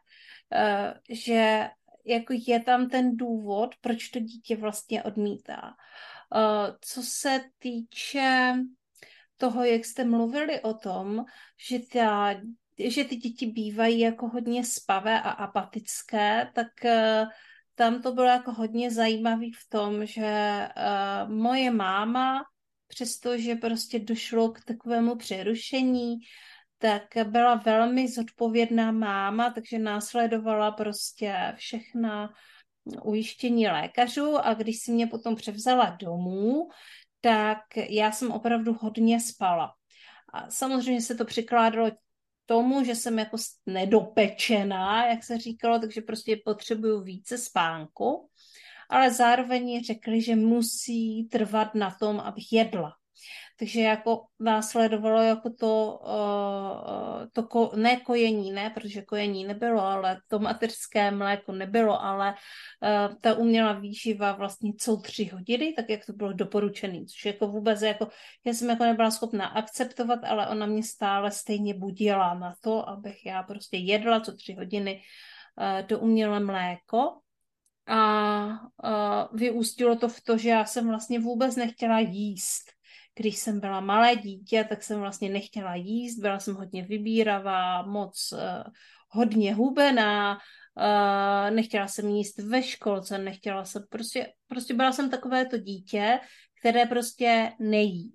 uh, že jako je tam ten důvod, proč to dítě vlastně odmítá. Eh, co se týče toho, jak jste mluvili o tom, že, ta, že ty děti bývají jako hodně spavé a apatické, tak eh, tam to bylo jako hodně zajímavý v tom, že uh, moje máma, přestože prostě došlo k takovému přerušení, tak byla velmi zodpovědná máma, takže následovala prostě všechna ujištění lékařů a když si mě potom převzala domů, tak já jsem opravdu hodně spala. A samozřejmě se to přikládalo tomu, že jsem jako nedopečená, jak se říkalo, takže prostě potřebuju více spánku, ale zároveň řekli, že musí trvat na tom, abych jedla. Takže jako následovalo jako to, uh, to ko, ne kojení, ne, protože kojení nebylo, ale to mateřské mléko nebylo, ale uh, ta umělá výživa vlastně co tři hodiny, tak jak to bylo doporučené, což jako vůbec jako, já jsem jako nebyla schopná akceptovat, ale ona mě stále stejně budila na to, abych já prostě jedla co tři hodiny to umělé mléko, a uh, vyústilo to v to, že já jsem vlastně vůbec nechtěla jíst když jsem byla malé dítě, tak jsem vlastně nechtěla jíst, byla jsem hodně vybíravá, moc uh, hodně hubená, uh, nechtěla jsem jíst ve školce, nechtěla jsem, prostě, prostě byla jsem takové to dítě, které prostě nejí.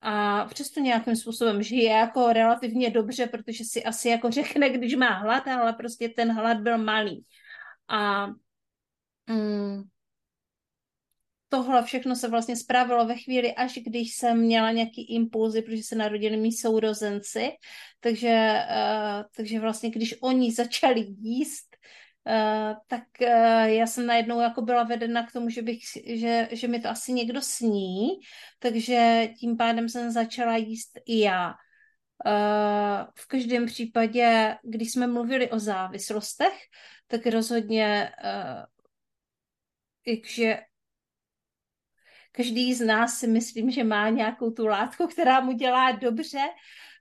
A přesto nějakým způsobem žije jako relativně dobře, protože si asi jako řekne, když má hlad, ale prostě ten hlad byl malý. A mm, tohle všechno se vlastně spravilo ve chvíli, až když jsem měla nějaký impulzy, protože se narodili mý sourozenci, takže, uh, takže vlastně když oni začali jíst, uh, tak uh, já jsem najednou jako byla vedena k tomu, že, bych, že, že mi to asi někdo sní, takže tím pádem jsem začala jíst i já. Uh, v každém případě, když jsme mluvili o závislostech, tak rozhodně uh, že každý z nás si myslím, že má nějakou tu látku, která mu dělá dobře.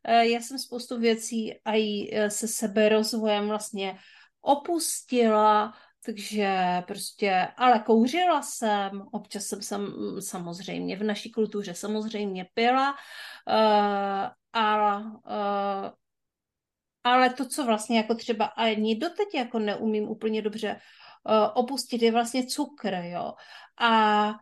Eh, já jsem spoustu věcí a i eh, se sebe rozvojem vlastně opustila, takže prostě, ale kouřila jsem, občas jsem sam, samozřejmě v naší kultuře samozřejmě pila, uh, ale, uh, ale to, co vlastně jako třeba ani doteď jako neumím úplně dobře uh, opustit, je vlastně cukr, jo. A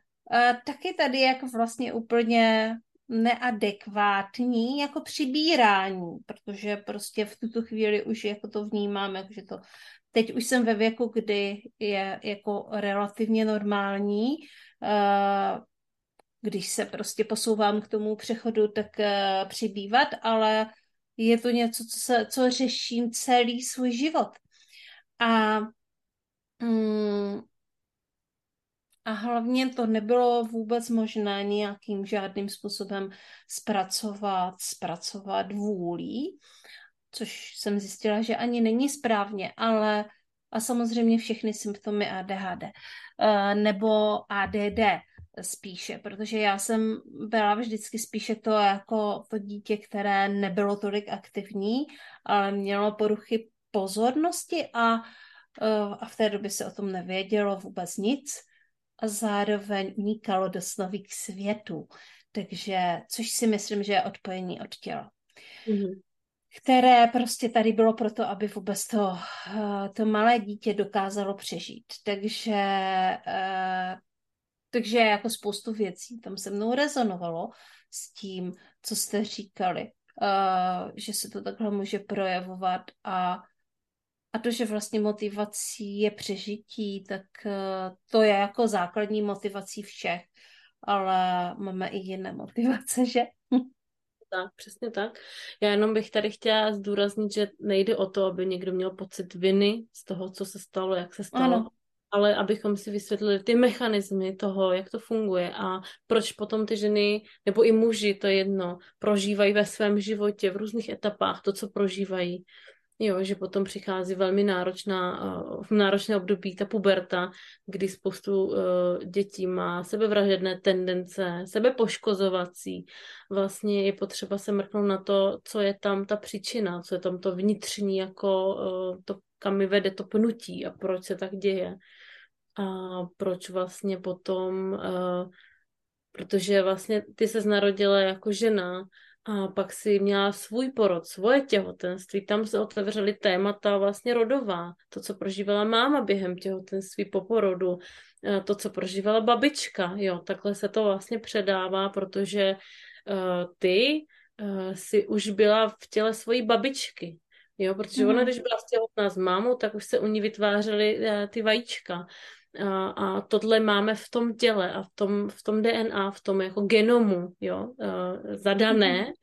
taky tady jako vlastně úplně neadekvátní jako přibírání, protože prostě v tuto chvíli už jako to vnímám, jako že to teď už jsem ve věku, kdy je jako relativně normální, když se prostě posouvám k tomu přechodu, tak e, přibývat, ale je to něco, co, se, co řeším celý svůj život. A mm, a hlavně to nebylo vůbec možné nějakým žádným způsobem zpracovat, zpracovat vůlí, což jsem zjistila, že ani není správně, ale a samozřejmě všechny symptomy ADHD eh, nebo ADD spíše, protože já jsem byla vždycky spíše to jako to dítě, které nebylo tolik aktivní, ale mělo poruchy pozornosti a, eh, a v té době se o tom nevědělo vůbec nic a zároveň unikalo do snových světů. Takže, což si myslím, že je odpojení od těla. Mm-hmm. Které prostě tady bylo proto, aby vůbec to, eh, to malé dítě dokázalo přežít. Takže, eh, takže jako spoustu věcí tam se mnou rezonovalo s tím, co jste říkali, eh, že se to takhle může projevovat a a to, že vlastně motivací je přežití, tak eh, to je jako základní motivací všech, ale máme i jiné motivace, že? Tak, přesně tak. Já jenom bych tady chtěla zdůraznit, že nejde o to, aby někdo měl pocit viny z toho, co se stalo, jak se stalo, ano. ale abychom si vysvětlili ty mechanismy toho, jak to funguje a proč potom ty ženy, nebo i muži, to je jedno, prožívají ve svém životě v různých etapách to, co prožívají. Jo, že potom přichází velmi náročná, v náročné období ta puberta, kdy spoustu uh, dětí má sebevražedné tendence, sebepoškozovací. Vlastně je potřeba se mrknout na to, co je tam ta příčina, co je tam to vnitřní, jako uh, to, kam mi vede to pnutí a proč se tak děje. A proč vlastně potom, protože vlastně ty se narodila jako žena, a pak si měla svůj porod, svoje těhotenství, tam se otevřely témata vlastně rodová, to, co prožívala máma během těhotenství po porodu, eh, to, co prožívala babička, jo, takhle se to vlastně předává, protože uh, ty uh, si už byla v těle svojí babičky, jo, protože mm. ona, mhm. když byla těhotná s mámou, tak už se u ní vytvářely uh, ty vajíčka. A, a tohle máme v tom těle a v tom, v tom DNA, v tom jako genomu, jo, uh, zadané.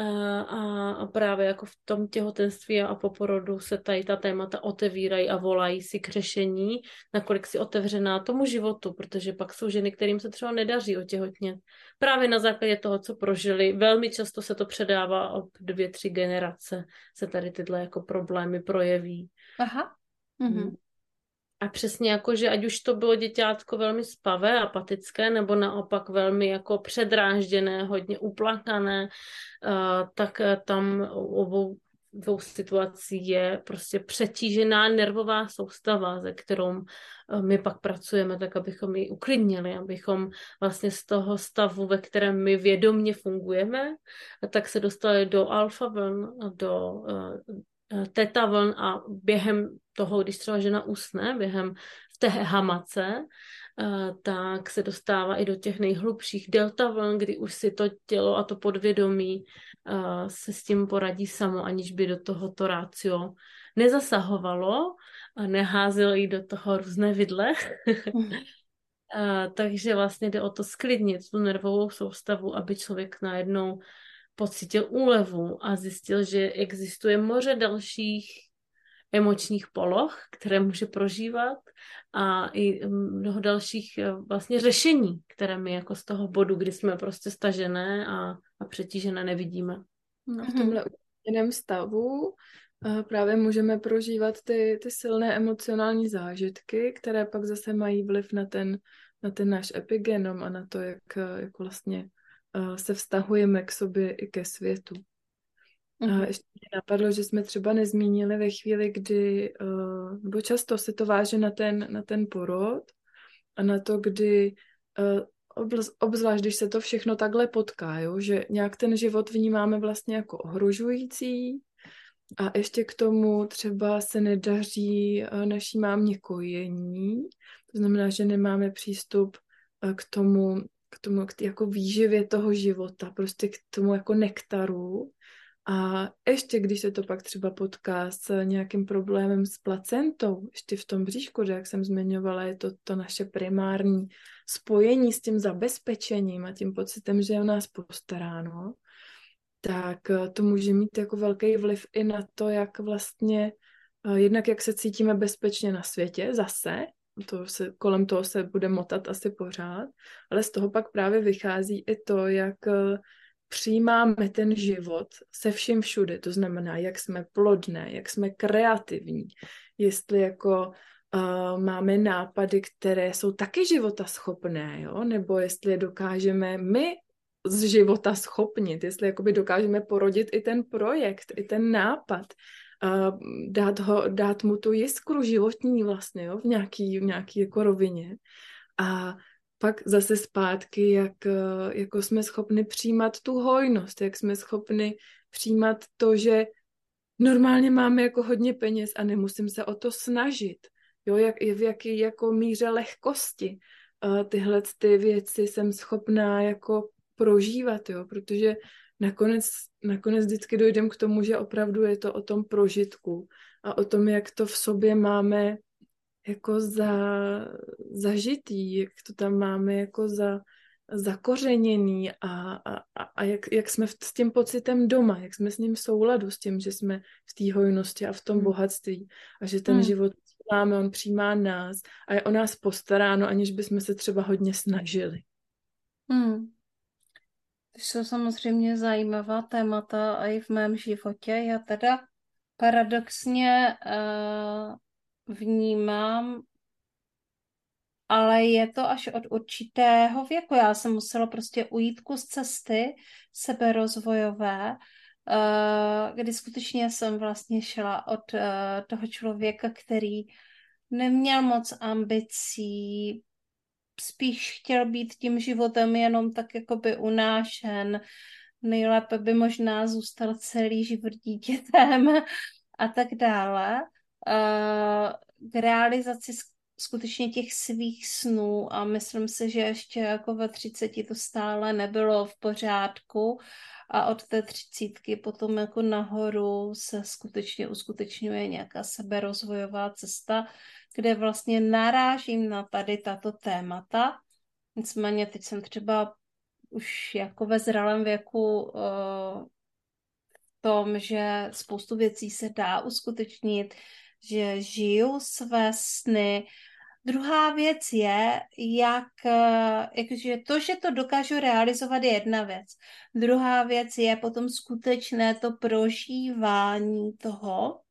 Uh, a, a právě jako v tom těhotenství a po porodu se tady ta témata otevírají a volají si k řešení, nakolik si otevřená tomu životu, protože pak jsou ženy, kterým se třeba nedaří otěhotnět. Právě na základě toho, co prožili, velmi často se to předává od dvě, tři generace, se tady tyhle jako problémy projeví. Aha. Mm-hmm. A přesně jako, že ať už to bylo děťátko velmi spavé, apatické, nebo naopak velmi jako předrážděné, hodně uplakané, uh, tak tam obou dvou situací je prostě přetížená nervová soustava, ze kterou eh, my pak pracujeme tak, abychom ji uklidnili, abychom vlastně z toho stavu, ve kterém my vědomně fungujeme, tak se dostali do alfa vln, do teta vln a během toho, když třeba žena usne, během v té hamace, Eh, tak se dostává i do těch nejhlubších delta vln, kdy už si to tělo a to podvědomí eh, se s tím poradí samo, aniž by do tohoto rácio nezasahovalo a neházelo jí do toho různé vidle. a, takže vlastně jde o to sklidnit tu nervovou soustavu, aby člověk najednou pocítil úlevu a zjistil, že existuje moře dalších emočních poloh, které může prožívat a i mnoho dalších eh, vlastně řešení, které my jako z toho bodu, kdy jsme prostě stažené a, a přetížené nevidíme. No, v tomhle jiném stavu eh, právě můžeme prožívat ty, ty silné emocionální zážitky, které pak zase mají vliv na ten, na ten náš epigenom a na to, jak, jak vlastně eh, se vztahujeme k sobě i ke světu. A ještě mě napadlo, že jsme třeba nezmínili ve chvíli, kdy, uh, nebo často se to váže na ten, na ten porod a na to, kdy uh, obzvlášť, když se to všechno takhle potká, jo, že nějak ten život vnímáme vlastně jako ohrožující a ještě k tomu třeba se nedaří uh, naší mámě kojení, to znamená, že nemáme přístup k tomu, k tomu k jako výživě toho života, prostě k tomu jako nektaru, a ještě když se to pak třeba potká s nějakým problémem s placentou, ještě v tom bříšku, že jak jsem zmiňovala, je to to naše primární spojení s tím zabezpečením a tím pocitem, že je o nás postaráno, tak eh, to může mít jako velký vliv i na to, jak vlastně, eh, jednak jak se cítíme bezpečně na světě zase, to se, kolem toho se bude motat asi pořád, ale z toho pak právě vychází i to, jak eh, přijímáme ten život se vším všude, to znamená, jak jsme plodné, jak jsme kreativní, jestli jako uh, máme nápady, které jsou taky života schopné, jo? nebo jestli je dokážeme my z života schopnit, jestli jakoby dokážeme porodit i ten projekt, i ten nápad, uh, dát, ho, dát mu tu jiskru životní vlastně jo? v nějaký, v nějaký jako rovině. A pak zase zpátky, jak eh, jako jsme schopni přijímat tu hojnost, jak jsme schopni přijímat to, že normálně máme jako hodně peněz a nemusím se o to snažit. Jo, jak, v jaký jako míře lehkosti uh, tyhle ty věci jsem schopná jako prožívat, jo, protože nakonec, nakonec vždycky dojdem k tomu, že opravdu je to o tom prožitku a o tom, jak to v sobě máme jako za, zažitý, jak to tam máme jako za, zakořeněný a, a, a jak, jak jsme s tím pocitem doma, jak jsme s ním v souladu s tím, že jsme v té hojnosti a v tom hmm. bohatství a že ten hmm. život máme, on přijímá nás a je o nás postaráno, aniž bychom se třeba hodně snažili. Hmm. To jsou samozřejmě zajímavá témata i v mém životě. Já teda paradoxně uh, vnímám, ale je to až od určitého věku. Já jsem musela prostě ujít kus cesty seberozvojové, eh, kdy skutečně jsem vlastně šla od eh, toho člověka, který neměl moc ambicí, spíš chtěl být tím životem jenom tak jakoby unášen, nejlépe by možná zůstal celý život dítětem a tak dále. K realizaci skutečně těch svých snů a myslím si, že ještě jako ve třiceti to stále nebylo v pořádku a od té třicítky potom jako nahoru se skutečně uskutečňuje nějaká seberozvojová cesta, kde vlastně narážím na tady tato témata. Nicméně teď jsem třeba už jako ve zralém věku uh, tom, že spoustu věcí se dá uskutečnit, že žiju své sny. Druhá věc je, jak, jakže to, že to dokážu realizovat, je jedna věc. Druhá věc je potom skutečné to prožívání toho,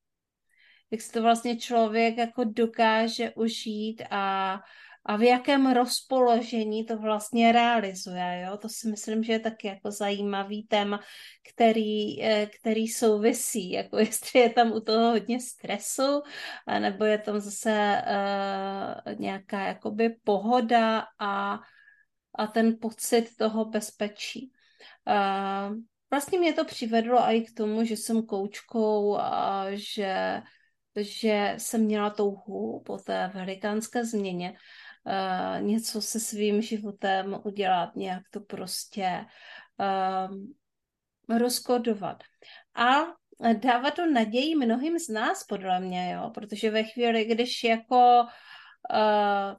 jak se to vlastně člověk jako dokáže užít a a v jakém rozpoložení to vlastně realizuje. Jo? To si myslím, že je taky jako zajímavý téma, který, eh, který souvisí, jako jestli je tam u toho hodně stresu, nebo je tam zase uh, nějaká jakoby pohoda a, a ten pocit toho bezpečí. Uh, vlastně mě to přivedlo i k tomu, že jsem koučkou a že že jsem měla touhu po té velikánské změně uh, něco se svým životem udělat, nějak to prostě uh, rozkodovat. A dává to naději mnohým z nás, podle mě, jo, protože ve chvíli, když jako uh,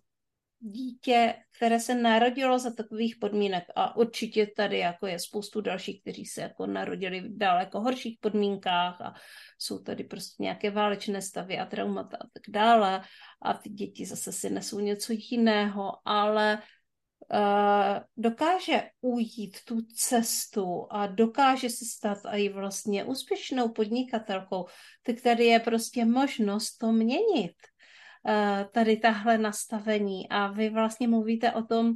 dítě, které se narodilo za takových podmínek. A určitě tady jako je spoustu dalších, kteří se jako narodili v daleko horších podmínkách a jsou tady prostě nějaké válečné stavy a traumata a tak dále. A ty děti zase si nesou něco jiného, ale uh, dokáže ujít tu cestu a dokáže se stát i vlastně úspěšnou podnikatelkou, tak tady je prostě možnost to měnit tady tahle nastavení a vy vlastně mluvíte o tom,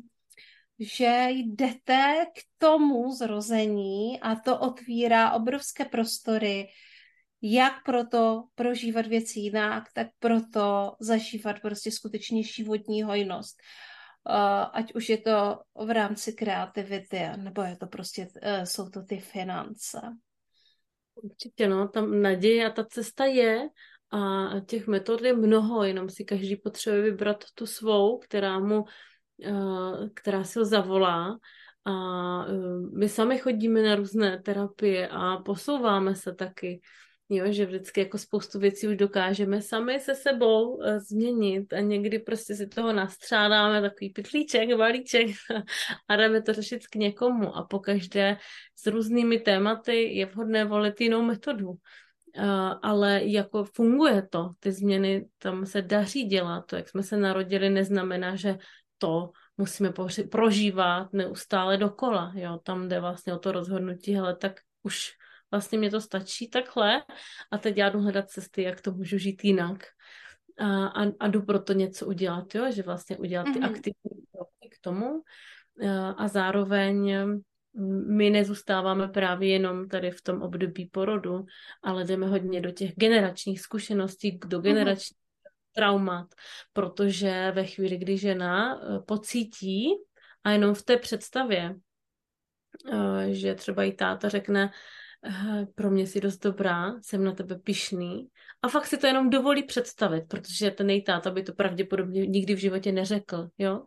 že jdete k tomu zrození a to otvírá obrovské prostory, jak proto prožívat věci jinak, tak proto zažívat prostě skutečně životní hojnost. Uh, ať už je to v rámci kreativity, nebo je to prostě, uh, jsou to ty finance. Určitě, no, tam naděje a ta cesta je a těch metod je mnoho, jenom si každý potřebuje vybrat tu svou, která mu, eh, která si ho zavolá. A eh, my sami chodíme na různé terapie a posouváme se taky. Jo, že vždycky jako spoustu věcí už dokážeme sami se sebou uh, změnit a někdy prostě si toho nastřádáme takový pytlíček, balíček a jdeme to řešit k někomu a pokaždé s různými tématy je vhodné volit jinou metodu. Uh, ale jako funguje to, ty změny tam se daří dělat, to, jak jsme se narodili, neznamená, že to musíme prožívat neustále dokola, jo, tam jde vlastně o to rozhodnutí, ale tak už vlastně mě to stačí takhle a teď já jdu hledat cesty, jak to můžu žít jinak. A, a, a jdu proto něco udělat, jo, že vlastně udělat ty mm-hmm. aktivní kroky k tomu. A, a zároveň my nezůstáváme právě jenom tady v tom období porodu, ale jdeme hodně do těch generačních zkušeností, do mhm. generačních uh-huh. traumat, protože ve chvíli, kdy žena eh, pocítí a jenom v té představě, eh, že třeba i táta řekne, pro mě jsi dost dobrá, jsem na tebe pišný. A fakt si to jenom dovolí představit, protože ten její táta by to pravděpodobně nikdy v životě neřekl, jo.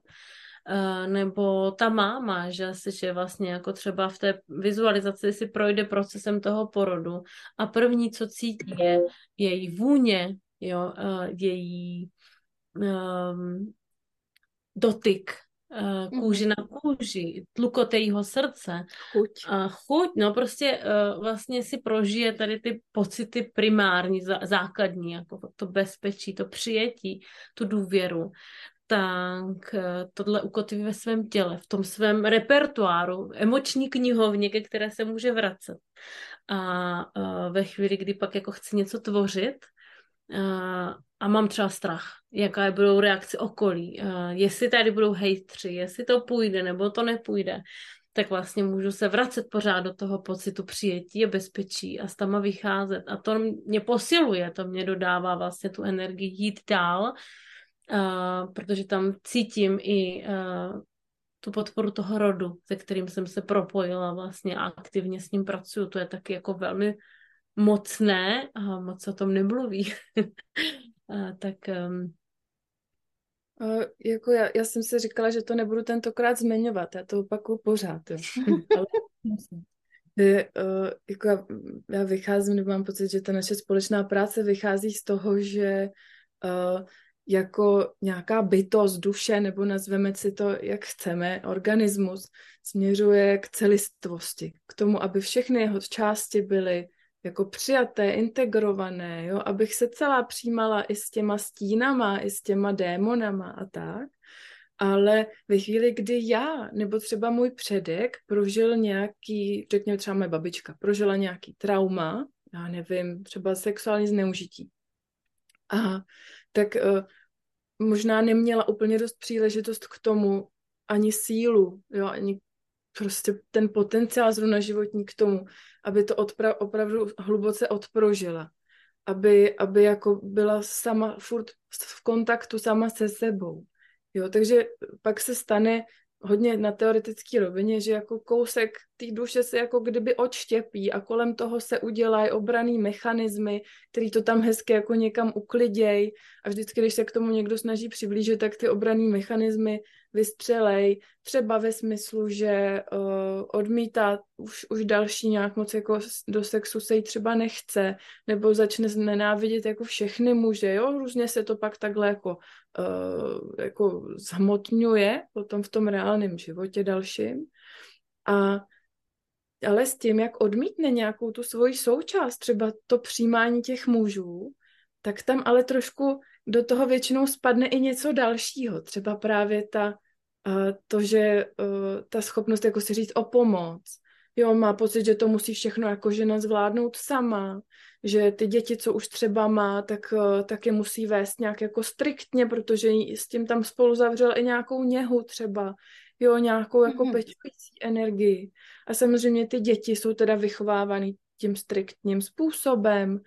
Eh, nebo ta máma, že si, že vlastně jako třeba v té vizualizaci si projde procesem toho porodu a první, co cítí, je její vůně, jo, uh, její um, dotyk, uh, kůži na kůži, tlukot jejího srdce. Chuť. Uh, chuť, no prostě vlastně si prožije tady ty pocity primární, zá, základní, jako to bezpečí, to přijetí, tu důvěru tak eh, tohle ukotví ve svém těle, v tom svém repertoáru, emoční knihovně, ke které se může vracet. A eh, ve chvíli, kdy pak jako chci něco tvořit eh, a mám třeba strach, jaká budou reakce okolí, jestli tady budou hejtři, jestli to půjde nebo to nepůjde, tak vlastně můžu se vracet pořád do toho pocitu přijetí a bezpečí a s tama vycházet. A to mě posiluje, to mě dodává vlastně tu energii jít dál, uh, protože tam cítím i uh, tu podporu toho rodu, se kterým jsem se propojila vlastně a aktivně s ním pracuju. To je taky jako velmi mocné a moc o tom nemluví. uh, tak um, Uh, jako já, já jsem si říkala, že to nebudu tentokrát zmiňovat, já to opakuju pořád. Jo. Ale, uh, jako já, já vycházím, nebo mám pocit, že ta naše společná práce vychází z toho, že uh, jako nějaká bytost, duše, nebo nazveme si to, jak chceme, organismus, směřuje k celistvosti, k tomu, aby všechny jeho části byly jako přijaté, integrované, jo? abych se celá přijímala i s těma stínama, i s těma démonama a tak. Ale ve chvíli, kdy já, nebo třeba můj předek, prožil nějaký, řekněme třeba moje babička, prožila nějaký trauma, já nevím, třeba sexuální zneužití. A tak uh, možná neměla úplně dost příležitost k tomu, ani sílu, jo, ani prostě ten potenciál zrovna životní k tomu, aby to odpra- opravdu hluboce odprožila. Aby, aby jako byla sama furt v kontaktu sama se sebou. Jo, takže pak se stane hodně na teoretické rovině, že jako kousek té duše se jako kdyby odštěpí a kolem toho se udělají obraný mechanismy, který to tam hezky jako někam ukliděj. A vždycky, když se k tomu někdo snaží přiblížit, tak ty obraný mechanismy vystřelej, třeba ve smyslu, že uh, odmítá už, už další nějak moc jako do sexu se jí třeba nechce, nebo začne nenávidět jako všechny muže, jo, různě se to pak takhle jako, uh, jako zhmotňuje potom v tom reálném životě dalším. A ale s tím, jak odmítne nějakou tu svoji součást, třeba to přijímání těch mužů, tak tam ale trošku do toho většinou spadne i něco dalšího. Třeba právě ta, to, že ta schopnost jako si říct o pomoc. Jo, má pocit, že to musí všechno jako žena zvládnout sama, že ty děti, co už třeba má, tak, tak je musí vést nějak jako striktně, protože s tím tam spolu zavřel i nějakou něhu třeba, jo, nějakou jako mm-hmm. pečující energii. A samozřejmě ty děti jsou teda vychovávány tím striktním způsobem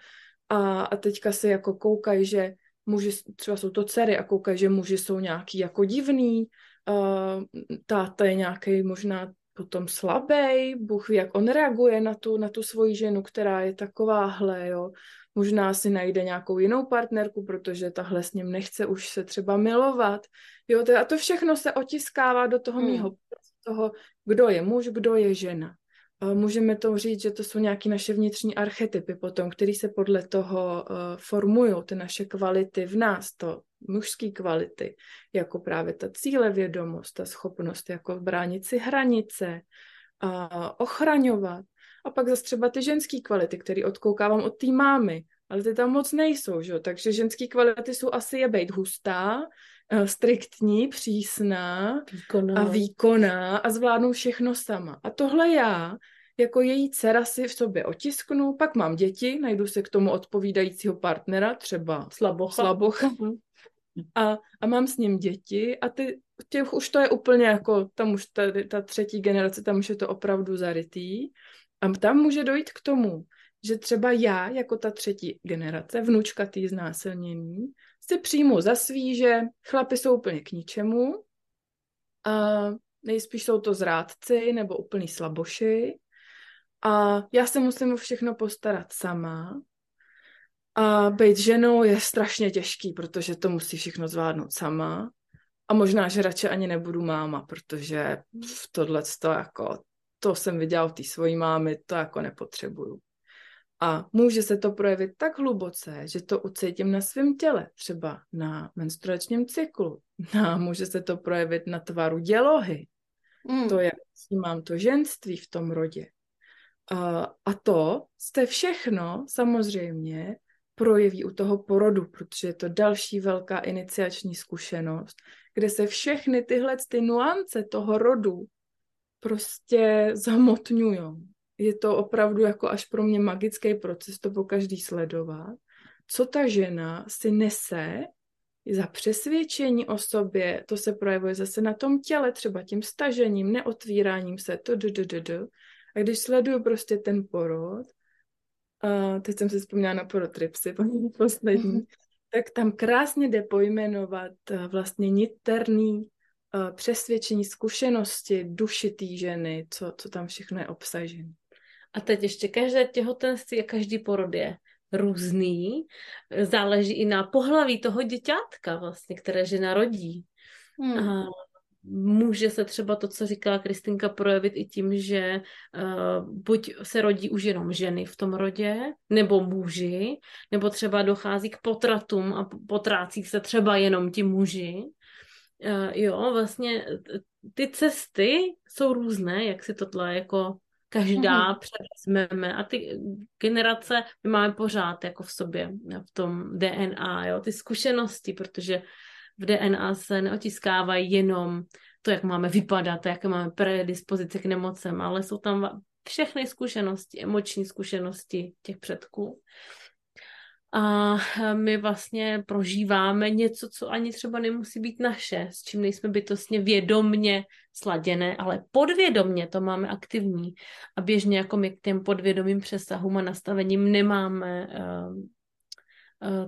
a, a teďka se jako koukají, že muži, třeba jsou to dcery a koukají, že muži jsou nějaký jako divný, uh, táta je nějaký možná potom slabý, Bůh ví, jak on reaguje na tu, na tu svoji ženu, která je takováhle, jo. Možná si najde nějakou jinou partnerku, protože tahle s ním nechce už se třeba milovat. Jo, to, a to všechno se otiskává do toho hmm. mýho toho, kdo je muž, kdo je žena. Můžeme to říct, že to jsou nějaké naše vnitřní archetypy potom, které se podle toho uh, formují, ty naše kvality v nás, to mužské kvality, jako právě ta cílevědomost, ta schopnost jako bránit si hranice, uh, ochraňovat. A pak zase třeba ty ženské kvality, které odkoukávám od té mámy, ale ty tam moc nejsou, že? takže ženské kvality jsou asi je být hustá, striktní, přísná výkonná. a výkonná a zvládnu všechno sama. A tohle já jako její dcera si v sobě otisknu, pak mám děti, najdu se k tomu odpovídajícího partnera, třeba slabocha, slabocha. A, a mám s ním děti a ty, těch už to je úplně jako, tam už ta, ta třetí generace, tam už je to opravdu zarytý. A tam může dojít k tomu, že třeba já, jako ta třetí generace, vnučka tý znásilnění, si přijmu za svý, že chlapi jsou úplně k ničemu, a nejspíš jsou to zrádci nebo úplný slaboši a já se musím o všechno postarat sama. A být ženou je strašně těžký, protože to musí všechno zvládnout sama. A možná, že radši ani nebudu máma, protože v tohle to jako, to jsem viděla u té svojí mámy, to jako nepotřebuju. A může se to projevit tak hluboce, že to ucítím na svém těle, třeba na menstruačním cyklu. A může se to projevit na tvaru dělohy. Mm. To je, mám to ženství v tom rodě. A to jste všechno samozřejmě projeví u toho porodu, protože je to další velká iniciační zkušenost, kde se všechny tyhle ty nuance toho rodu prostě zamotňují. Je to opravdu jako až pro mě magický proces to po každý sledovat. Co ta žena si nese za přesvědčení o sobě, to se projevuje zase na tom těle, třeba tím stažením, neotvíráním se, to, d, d, d, d, a když sleduju prostě ten porod, a teď jsem si vzpomněla na porod Tripsy, poslední, tak tam krásně jde pojmenovat vlastně niterný přesvědčení, zkušenosti duši té ženy, co, co tam všechno je obsažené. A teď ještě každé těhotenství a každý porod je různý. Záleží i na pohlaví toho děťátka vlastně, které žena rodí. Hmm. A může se třeba to, co říkala Kristinka, projevit i tím, že uh, buď se rodí už jenom ženy v tom rodě, nebo muži, nebo třeba dochází k potratům a potrácí se třeba jenom ti muži. Uh, jo, vlastně ty cesty jsou různé, jak si tohle jako každá mm-hmm. převezmeme a ty generace my máme pořád jako v sobě, v tom DNA, jo, ty zkušenosti, protože v DNA se neotiskávají jenom to, jak máme vypadat, jaké máme predispozice k nemocem, ale jsou tam všechny zkušenosti, emoční zkušenosti těch předků. a my vlastně prožíváme něco, co ani třeba nemusí být naše, s čím nejsme bytostně vědomně sladěné, ale podvědomně to máme aktivní. A běžně jako my k těm podvědomým přesahům a nastavením nemáme uh,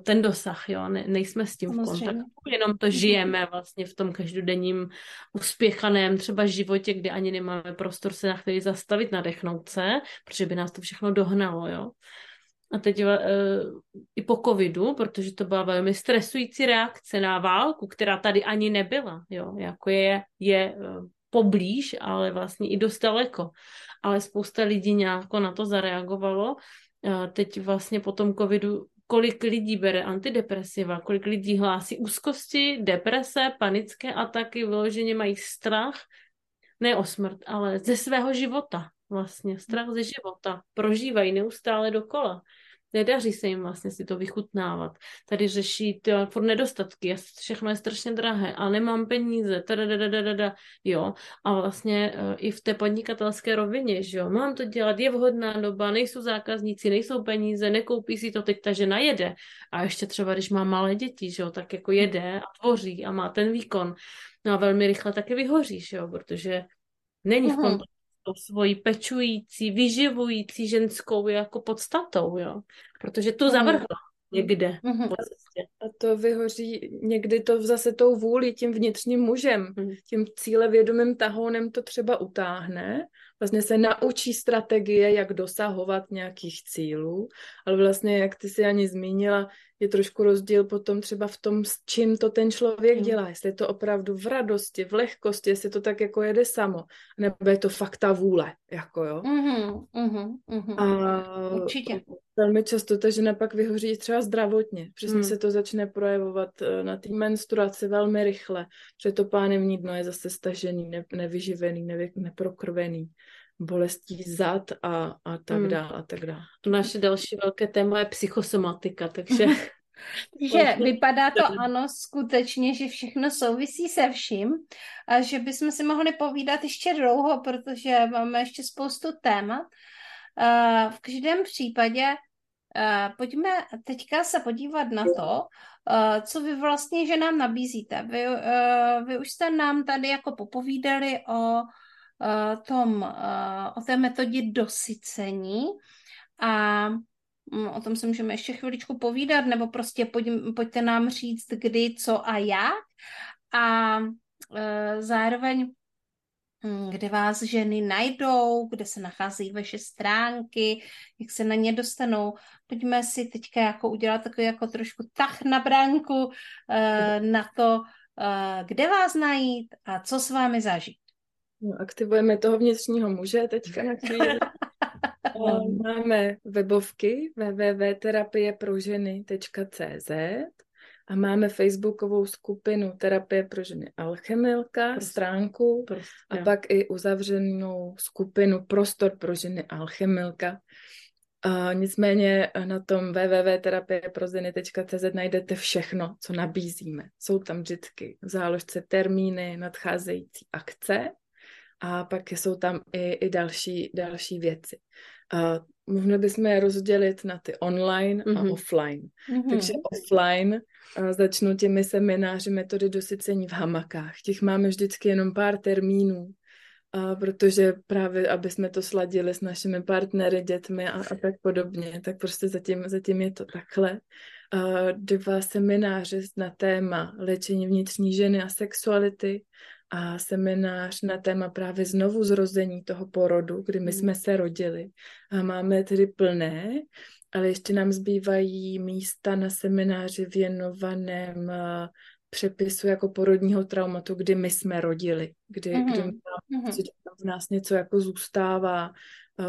ten dosah, jo, ne, nejsme s tím v kontaktu, jenom to žijeme vlastně v tom každodenním uspěchaném třeba životě, kdy ani nemáme prostor se na chvíli zastavit, nadechnout se, protože by nás to všechno dohnalo, jo. A teď uh, i po covidu, protože to byla velmi stresující reakce na válku, která tady ani nebyla, jo, jako je, je uh, poblíž, ale vlastně i dost daleko. Ale spousta lidí nějak na to zareagovalo. Teď vlastně po tom covidu kolik lidí bere antidepresiva, kolik lidí hlásí úzkosti, deprese, panické ataky, vyloženě mají strach, ne o smrt, ale ze svého života vlastně, strach ze života, prožívají neustále dokola nedaří se jim vlastně si to vychutnávat. Tady řeší ty furt nedostatky, všechno je strašně drahé a nemám peníze, tadadadadada, jo. A vlastně uh, i v té podnikatelské rovině, že jo, mám to dělat, je vhodná doba, nejsou zákazníci, nejsou peníze, nekoupí si to teď ta žena jede. A ještě třeba, když má malé děti, že jo, tak jako jede a tvoří a má ten výkon. No a velmi rychle taky vyhoří, že jo, protože není v kontaktu tou svojí pečující, vyživující ženskou jako podstatou, jo. Protože tu zavrhla někde mm-hmm. A to vyhoří někdy to zase tou vůli, tím vnitřním mužem, mm. tím cílevědomým tahounem to třeba utáhne, vlastně se naučí strategie, jak dosahovat nějakých cílů, ale vlastně, jak ty si ani zmínila, je trošku rozdíl potom třeba v tom, s čím to ten člověk dělá, jestli je to opravdu v radosti, v lehkosti, jestli to tak jako jede samo, nebo je to fakt ta vůle, jako jo. Mm-hmm, mm-hmm. A Určitě. velmi často ta žena pak vyhoří třeba zdravotně, přesně mm. se to začne projevovat eh, na té menstruaci velmi rychle, protože to pánevní dno je zase stažený, ne, nevyživený, nevy, neprokrvený bolestí zad a, a tak hmm. dále a tak dále. Naše další velké téma je psychosomatika, takže... že vypadá to ano, skutečně, že všechno souvisí se vším a že bychom si mohli povídat ještě dlouho, protože máme ještě spoustu témat. V každém případě pojďme teďka se podívat na to, co vy vlastně, že nám nabízíte. Vy, vy už jste nám tady jako popovídali o tom, eh, o té metodě dosycení a mm, o tom se můžeme ještě chviličku povídat, nebo prostě pojď, pojďte nám říct, kdy, co a jak. A eh, zároveň hm, kde vás ženy najdou, kde se nacházejí vaše stránky, jak se na ně dostanou. Pojďme si teďka jako udělat takový jako trošku tah na bránku na to, kde vás najít a co s vámi zažít. No, aktivujeme toho vnitřního muže teďka na chvíli. máme webovky www.terapieproženy.cz a máme facebookovou skupinu Terapie pro ženy Alchemilka, prostě, stránku prostě, a jo. pak i uzavřenou skupinu Prostor pro ženy Alchemilka. A nicméně na tom www.terapieprozeny.cz najdete všechno, co nabízíme. Jsou tam vždycky v záložce termíny, nadcházející akce a pak jsou tam i, i další, další věci. A mohli bychom je rozdělit na ty online mm-hmm. a mhm. offline. Mm-hmm. Takže offline a začnu těmi semináři metody dosycení v hamakách. Těch máme vždycky jenom pár termínů, a protože právě, aby jsme to sladili s našimi partnery, dětmi a, a tak podobně, tak prostě zatím, zatím je to takhle. A dva semináře na téma léčení vnitřní ženy a sexuality a seminář na téma právě znovu zrození toho porodu, kdy my hmm. jsme se rodili a máme tedy plné, ale ještě nám zbývají místa na semináři věnovaném eh, přepisu jako porodního traumatu, kdy my jsme rodili, kdy, mm-hmm. kdy mm-hmm. v nás něco jako zůstává.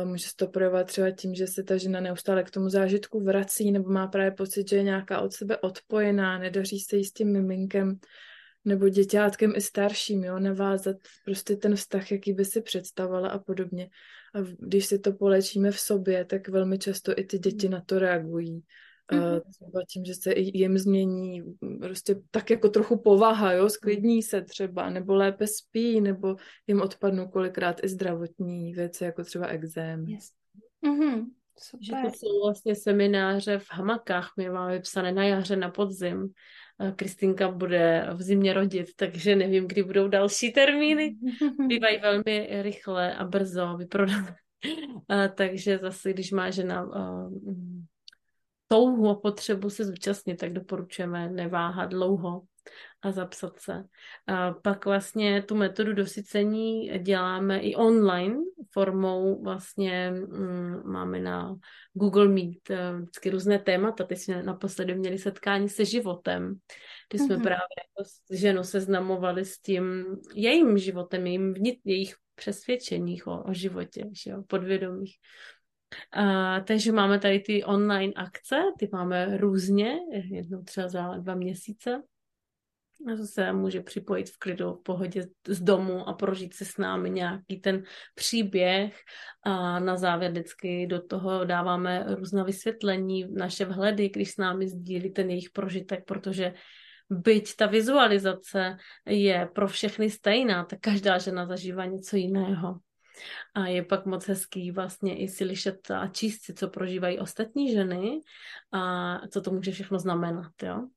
Může se to projevovat třeba tím, že se ta žena neustále k tomu zážitku vrací nebo má právě pocit, že je nějaká od sebe odpojená, nedaří se jí s tím miminkem nebo děťátkem i starším, jo, navázat prostě ten vztah, jaký by si představovala a podobně. A když si to polečíme v sobě, tak velmi často i ty děti na to reagují. Mm-hmm. Třeba tím, že se jim změní prostě tak jako trochu povaha, jo, sklidní se třeba, nebo lépe spí, nebo jim odpadnou kolikrát i zdravotní věci, jako třeba exém. Yes. Mm-hmm. Super. Že to jsou vlastně semináře v hamakách, my máme vypsané na jaře, na podzim. Kristýnka bude v zimě rodit, takže nevím, kdy budou další termíny. Bývají velmi rychle a brzo vyprodané. takže zase, když má žena touhu a potřebu se zúčastnit, tak doporučujeme neváhat dlouho a zapsat se. A pak vlastně tu metodu dosycení děláme i online formou vlastně mm, máme na Google Meet uh, vždycky různé témata. Teď jsme naposledy měli setkání se životem, kdy jsme mm-hmm. právě jako s ženou seznamovali s tím jejím životem, jejím vnit, jejich přesvědčeních o, o životě, že jo, podvědomých. Uh, takže máme tady ty online akce, ty máme různě, jednou třeba za dva měsíce se může připojit v klidu, v pohodě z domu a prožít se s námi nějaký ten příběh a na závěr vždycky do toho dáváme různá vysvětlení, naše vhledy, když s námi sdílí ten jejich prožitek, protože byť ta vizualizace je pro všechny stejná, tak každá žena zažívá něco jiného. A je pak moc hezký vlastně i si lišet a číst si, co prožívají ostatní ženy a co to může všechno znamenat, jo.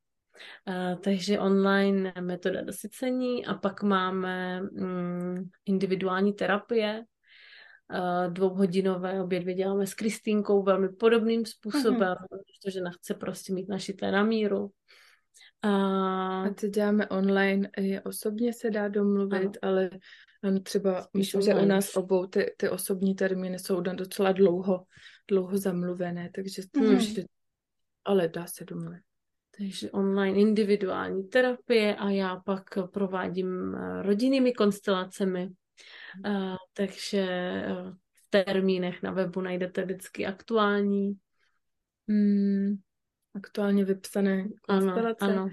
Takže online metoda dosycení a pak máme um, individuální terapie, uh, dvouhodinové, obě dvě děláme s Kristýnkou velmi podobným způsobem, mm-hmm. protože ona chce prostě mít našité na míru. A... a to děláme online, je osobně se dá domluvit, ano. ale třeba myslím, že u nás obou ty, ty osobní termíny jsou docela dlouho, dlouho zamluvené, takže mm-hmm. ale dá se domluvit. Takže online individuální terapie a já pak provádím eh, rodinnými konstelacemi. Uh, takže uh, v termínech na webu najdete vždycky aktuální. Mm, aktuálně vypsané konstelace. Ano, ano.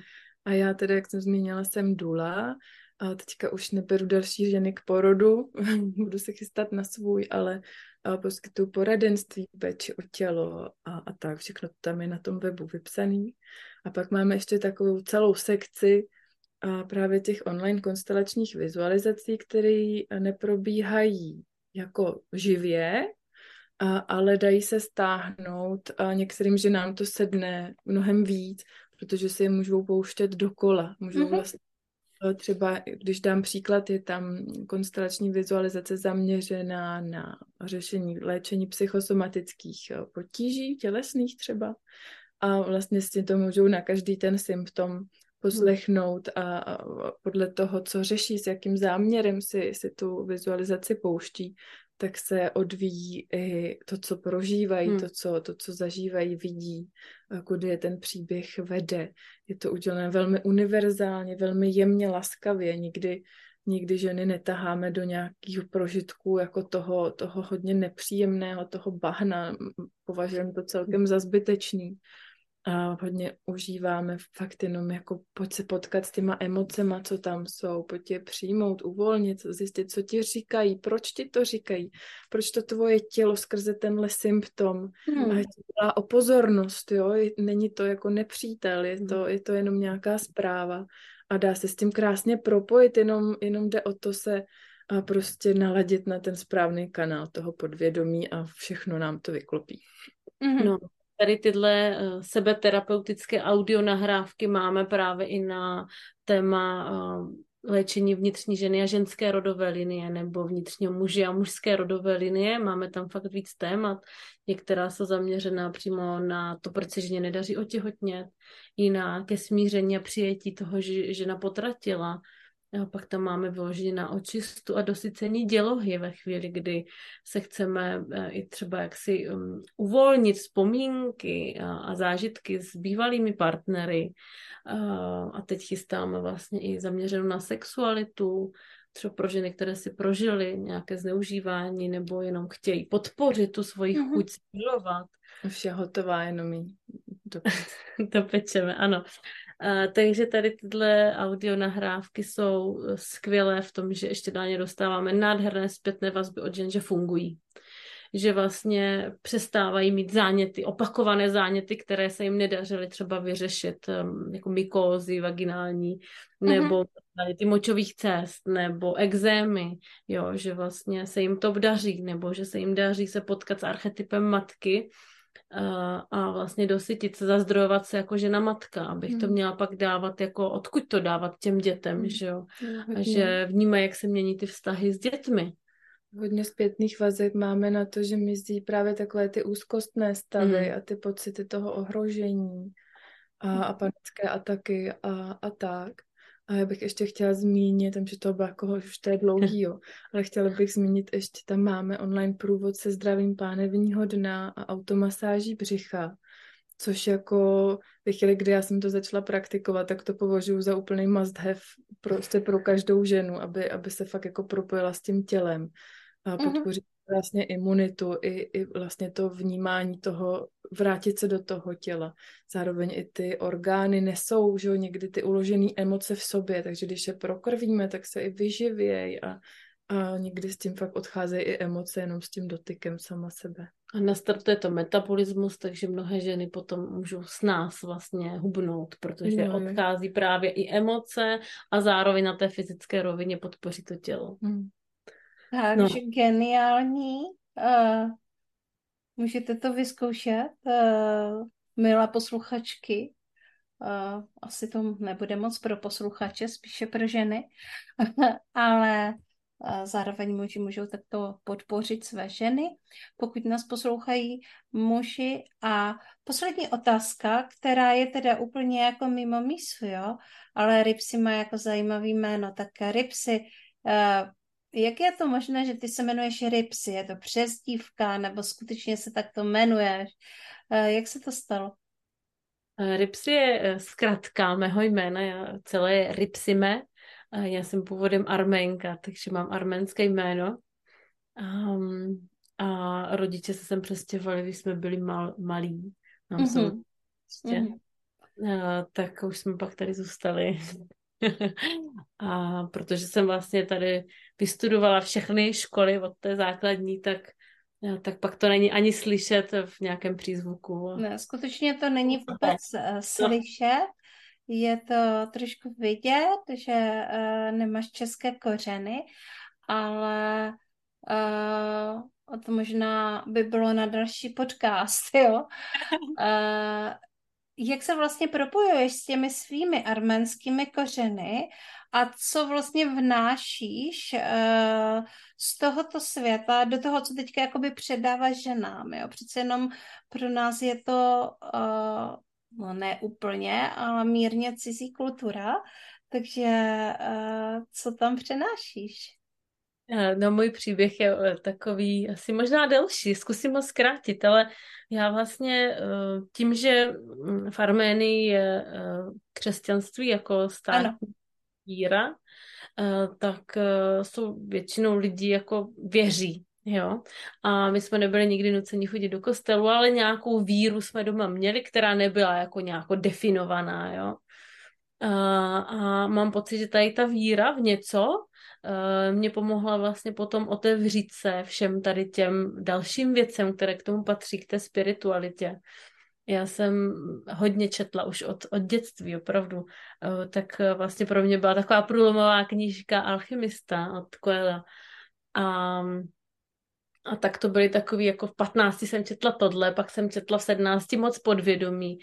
A já tedy, jak jsem zmínila, jsem Dula. A teďka už neberu další ženy k porodu, budu se chystat na svůj, ale poskytuju poradenství, péči o tělo a, a tak. Všechno tam je na tom webu vypsaný. A pak máme ještě takovou celou sekci a právě těch online konstelačních vizualizací, které neprobíhají jako živě, a, ale dají se stáhnout a některým ženám to sedne mnohem víc, protože si je můžou pouštět dokola. Můžou mm-hmm. vlastně Třeba, když dám příklad, je tam konstelační vizualizace zaměřená na řešení léčení psychosomatických potíží, tělesných třeba. A vlastně si to můžou na každý ten symptom poslechnout a, a podle toho, co řeší, s jakým záměrem si, si tu vizualizaci pouští, tak se odvíjí i to, co prožívají, hmm. to, co, to, co zažívají, vidí, kudy je ten příběh vede. Je to udělané velmi univerzálně, velmi jemně, laskavě. Nikdy, nikdy ženy netaháme do nějakých prožitků jako toho, toho hodně nepříjemného, toho bahna. Považujeme to celkem za zbytečný a hodně užíváme fakt jenom jako pojď se potkat s těma emocema, co tam jsou, pojď je přijmout, uvolnit, zjistit, co ti říkají, proč ti to říkají, proč to tvoje tělo skrze tenhle symptom hmm. a ti o pozornost, jo, není to jako nepřítel, je to, je to jenom nějaká zpráva a dá se s tím krásně propojit, jenom, jenom jde o to se a prostě naladit na ten správný kanál toho podvědomí a všechno nám to vyklopí. Mm-hmm. No, Tady tyhle uh, sebeterapeutické audio nahrávky máme právě i na téma uh, léčení vnitřní ženy a ženské rodové linie nebo vnitřního muže a mužské rodové linie. Máme tam fakt víc témat. Některá jsou zaměřená přímo na to, proč se ženě nedaří otěhotnět, jiná ke smíření a přijetí toho, že žena potratila, a pak tam máme vyloženě na očistu a dosycení dělohy ve chvíli, kdy se chceme e, i třeba jaksi um, uvolnit vzpomínky a, a zážitky s bývalými partnery. A, a teď chystáme vlastně i zaměřenou na sexualitu, třeba pro ženy, které si prožily nějaké zneužívání nebo jenom chtějí podpořit tu svoji mm-hmm. chuť milovat. Už je hotová, jenom jí dopečeme, ano. Takže tady tyhle audio nahrávky jsou eh, skvělé v tom, že ještě na ně dostáváme nádherné zpětné vazby od žen, že fungují. Že vlastně přestávají mít záněty, opakované záněty, které se jim nedařily třeba vyřešit, um, jako mykózy vaginální, nebo mm-hmm. ty močových cest nebo exémy, jo, že vlastně se jim to daří, nebo že se jim daří se potkat s archetypem matky a, vlastně dosytit se, zazdrojovat se jako žena matka, abych hmm. to měla pak dávat jako, odkud to dávat těm dětem, hmm. že jo, a že vnímají, jak se mění ty vztahy s dětmi. Hodně zpětných vazeb máme na to, že mizí právě takové ty úzkostné stavy hmm. a ty pocity toho ohrožení a, a panické ataky a, a tak. A já bych ještě chtěla zmínit, že to bylo jako už to je dlouhý, jo, ale chtěla bych zmínit ještě, tam máme online průvod se zdravím pánevního dna a automasáží břicha, což jako ve chvíli, kdy já jsem to začala praktikovat, tak to považuji za úplný must have prostě pro každou ženu, aby, aby se fakt jako propojila s tím tělem a mhm. podpořit. Vlastně imunitu i, i vlastně to vnímání toho, vrátit se do toho těla. Zároveň i ty orgány nesou, že jo, někdy ty uložené emoce v sobě, takže když je prokrvíme, tak se i vyživějí a, a někdy s tím fakt odcházejí i emoce jenom s tím dotykem sama sebe. A nastartuje to metabolismus, takže mnohé ženy potom můžou s nás vlastně hubnout, protože no, odchází právě i emoce a zároveň na té fyzické rovině podpoří to tělo. Hmm. Takže no. geniální. Uh, můžete to vyzkoušet, uh, milé posluchačky. Uh, asi to nebude moc pro posluchače, spíše pro ženy, ale zároveň muži můžou takto podpořit své ženy, pokud nás poslouchají muži. A poslední otázka, která je teda úplně jako mimo mísu, jo, ale Ripsy má jako zajímavý jméno, tak Ripsy, jak je to možné, že ty se jmenuješ Ripsy? Je to přezdívka nebo skutečně se takto jmenuješ? Eh, jak se to stalo? Eh, Ripsy je eh, zkratka mého jména, já celé je Ripsime. Já jsem původem Arménka, takže mám arménské jméno. Um, a rodiče se sem přestěhovali, když jsme byli mal, malí. Mám mm-hmm. jsem, prostě, mm-hmm. uh, tak už jsme pak tady zůstali. a protože jsem vlastně tady vystudovala všechny školy od té základní, tak tak pak to není ani slyšet v nějakém přízvuku. Ne, skutečně to není vůbec uh, slyšet, je to trošku vidět, že uh, nemáš české kořeny, ale uh, to možná by bylo na další podcast, jo. Uh, jak se vlastně propojuješ s těmi svými arménskými kořeny a co vlastně vnášíš uh, z tohoto světa do toho, co teďka jakoby předáváš ženám, jo? Přece jenom pro nás je to, uh, no ne úplně, ale mírně cizí kultura, takže uh, co tam přenášíš? No, můj příběh je takový asi možná delší, zkusím ho zkrátit, ale já vlastně tím, že mm, v Arménii je křesťanství jako státní víra, eh, tak eh, jsou většinou lidi jako věří, jo. A my jsme nebyli nikdy nuceni chodit do kostelu, ale nějakou víru jsme doma měli, která nebyla jako nějako definovaná, jo. A, a mám pocit, že tady ta víra v něco eh, mě pomohla vlastně potom otevřít se všem tady těm dalším věcem, které k tomu patří, k té spiritualitě. Já jsem hodně četla už od, od dětství, opravdu. Eh, tak eh, vlastně pro mě byla taková průlomová knížka Alchymista od Coelha. A, a tak to byly takový, jako v 15 jsem četla tohle, pak jsem četla v 17 moc podvědomí.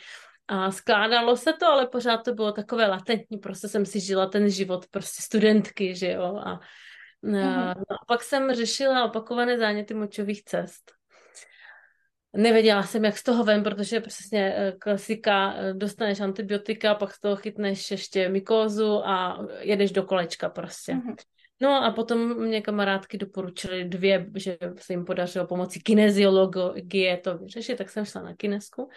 A skládalo se to, ale pořád to bylo takové latentní, prostě jsem si žila ten život prostě studentky, že jo. A, mm-hmm. no a pak jsem řešila opakované záněty močových cest. Nevěděla jsem, jak z toho ven, protože přesně eh, klasika, eh, dostaneš antibiotika, pak z toho chytneš ještě mykózu a jedeš do kolečka prostě. Mm-hmm. No a potom mě kamarádky doporučily dvě, že se jim podařilo pomocí kineziologie to vyřešit, tak jsem šla na kinesku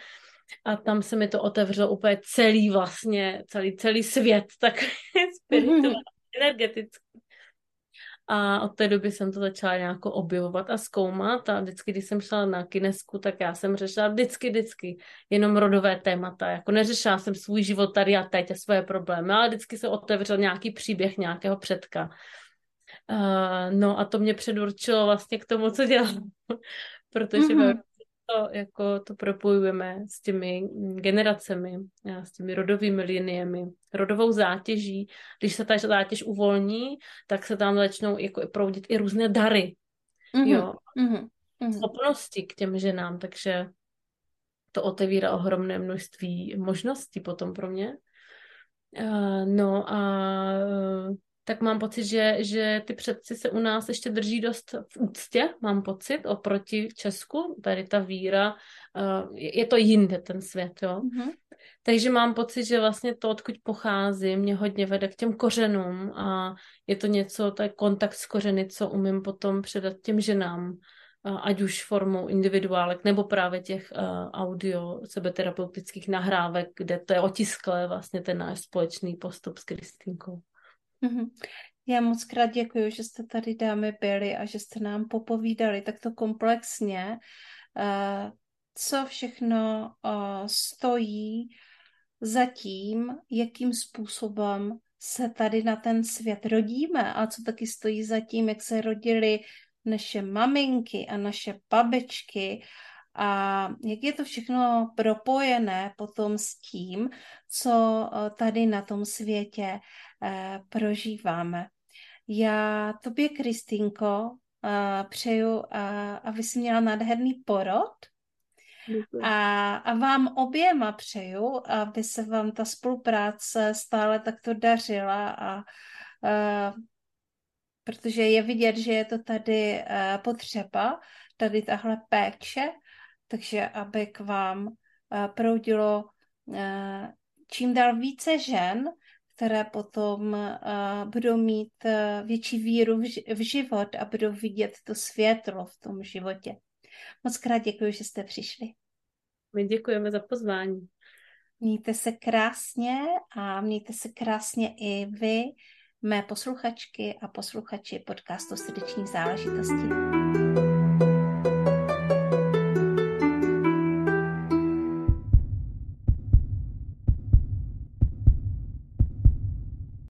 a tam se mi to otevřelo úplně celý vlastně, celý, celý svět, tak spirituální, mm-hmm. energetický. A od té doby jsem to začala nějak objevovat a zkoumat a vždycky, když jsem šla na kinesku, tak já jsem řešila vždycky, vždycky jenom rodové témata. Jako neřešila jsem svůj život tady a teď a svoje problémy, ale vždycky se otevřel nějaký příběh nějakého předka. Uh, no a to mě předurčilo vlastně k tomu, co dělám. Protože mm-hmm. To, jako to propojujeme s těmi generacemi, s těmi rodovými liniemi, rodovou zátěží. Když se ta zátěž uvolní, tak se tam začnou jako proudit i různé dary. Mm-hmm. Jo. Mm-hmm. Schopnosti k těm ženám, takže to otevírá ohromné množství možností potom pro mě. Uh, no a tak mám pocit, že, že ty předci se u nás ještě drží dost v úctě, mám pocit, oproti Česku. Tady ta víra, uh, je to jinde ten svět, jo. Mm-hmm. Takže mám pocit, že vlastně to, odkud pocházím, mě hodně vede k těm kořenům a je to něco, to je kontakt s kořeny, co umím potom předat těm ženám, uh, ať už formou individuálek, nebo právě těch uh, audio sebeterapeutických nahrávek, kde to je otisklé vlastně ten náš společný postup s Kristýnkou. Mm-hmm. Já moc krát děkuji, že jste tady dámy byli a že jste nám popovídali takto komplexně, uh, co všechno uh, stojí za tím, jakým způsobem se tady na ten svět rodíme a co taky stojí za tím, jak se rodily naše maminky a naše babičky a jak je to všechno propojené potom s tím, co eh, tady na tom světě eh, prožíváme. Já tobě, Kristýnko, eh, přeju, aby jsi měla nádherný porod a, a vám oběma přeju, aby se vám ta spolupráce stále takto dařila a, a protože je vidět, že je to tady potřeba, tady tahle péče takže aby k vám eh, proudilo eh, čím dál více žen, které potom eh, budou mít větší víru v život a budou vidět to světlo v tom životě. Moc krát děkuji, že jste přišli. My děkujeme za pozvání. Mějte se krásně a mějte se krásně i vy, mé posluchačky a posluchači podcastu Srdečních záležitostí.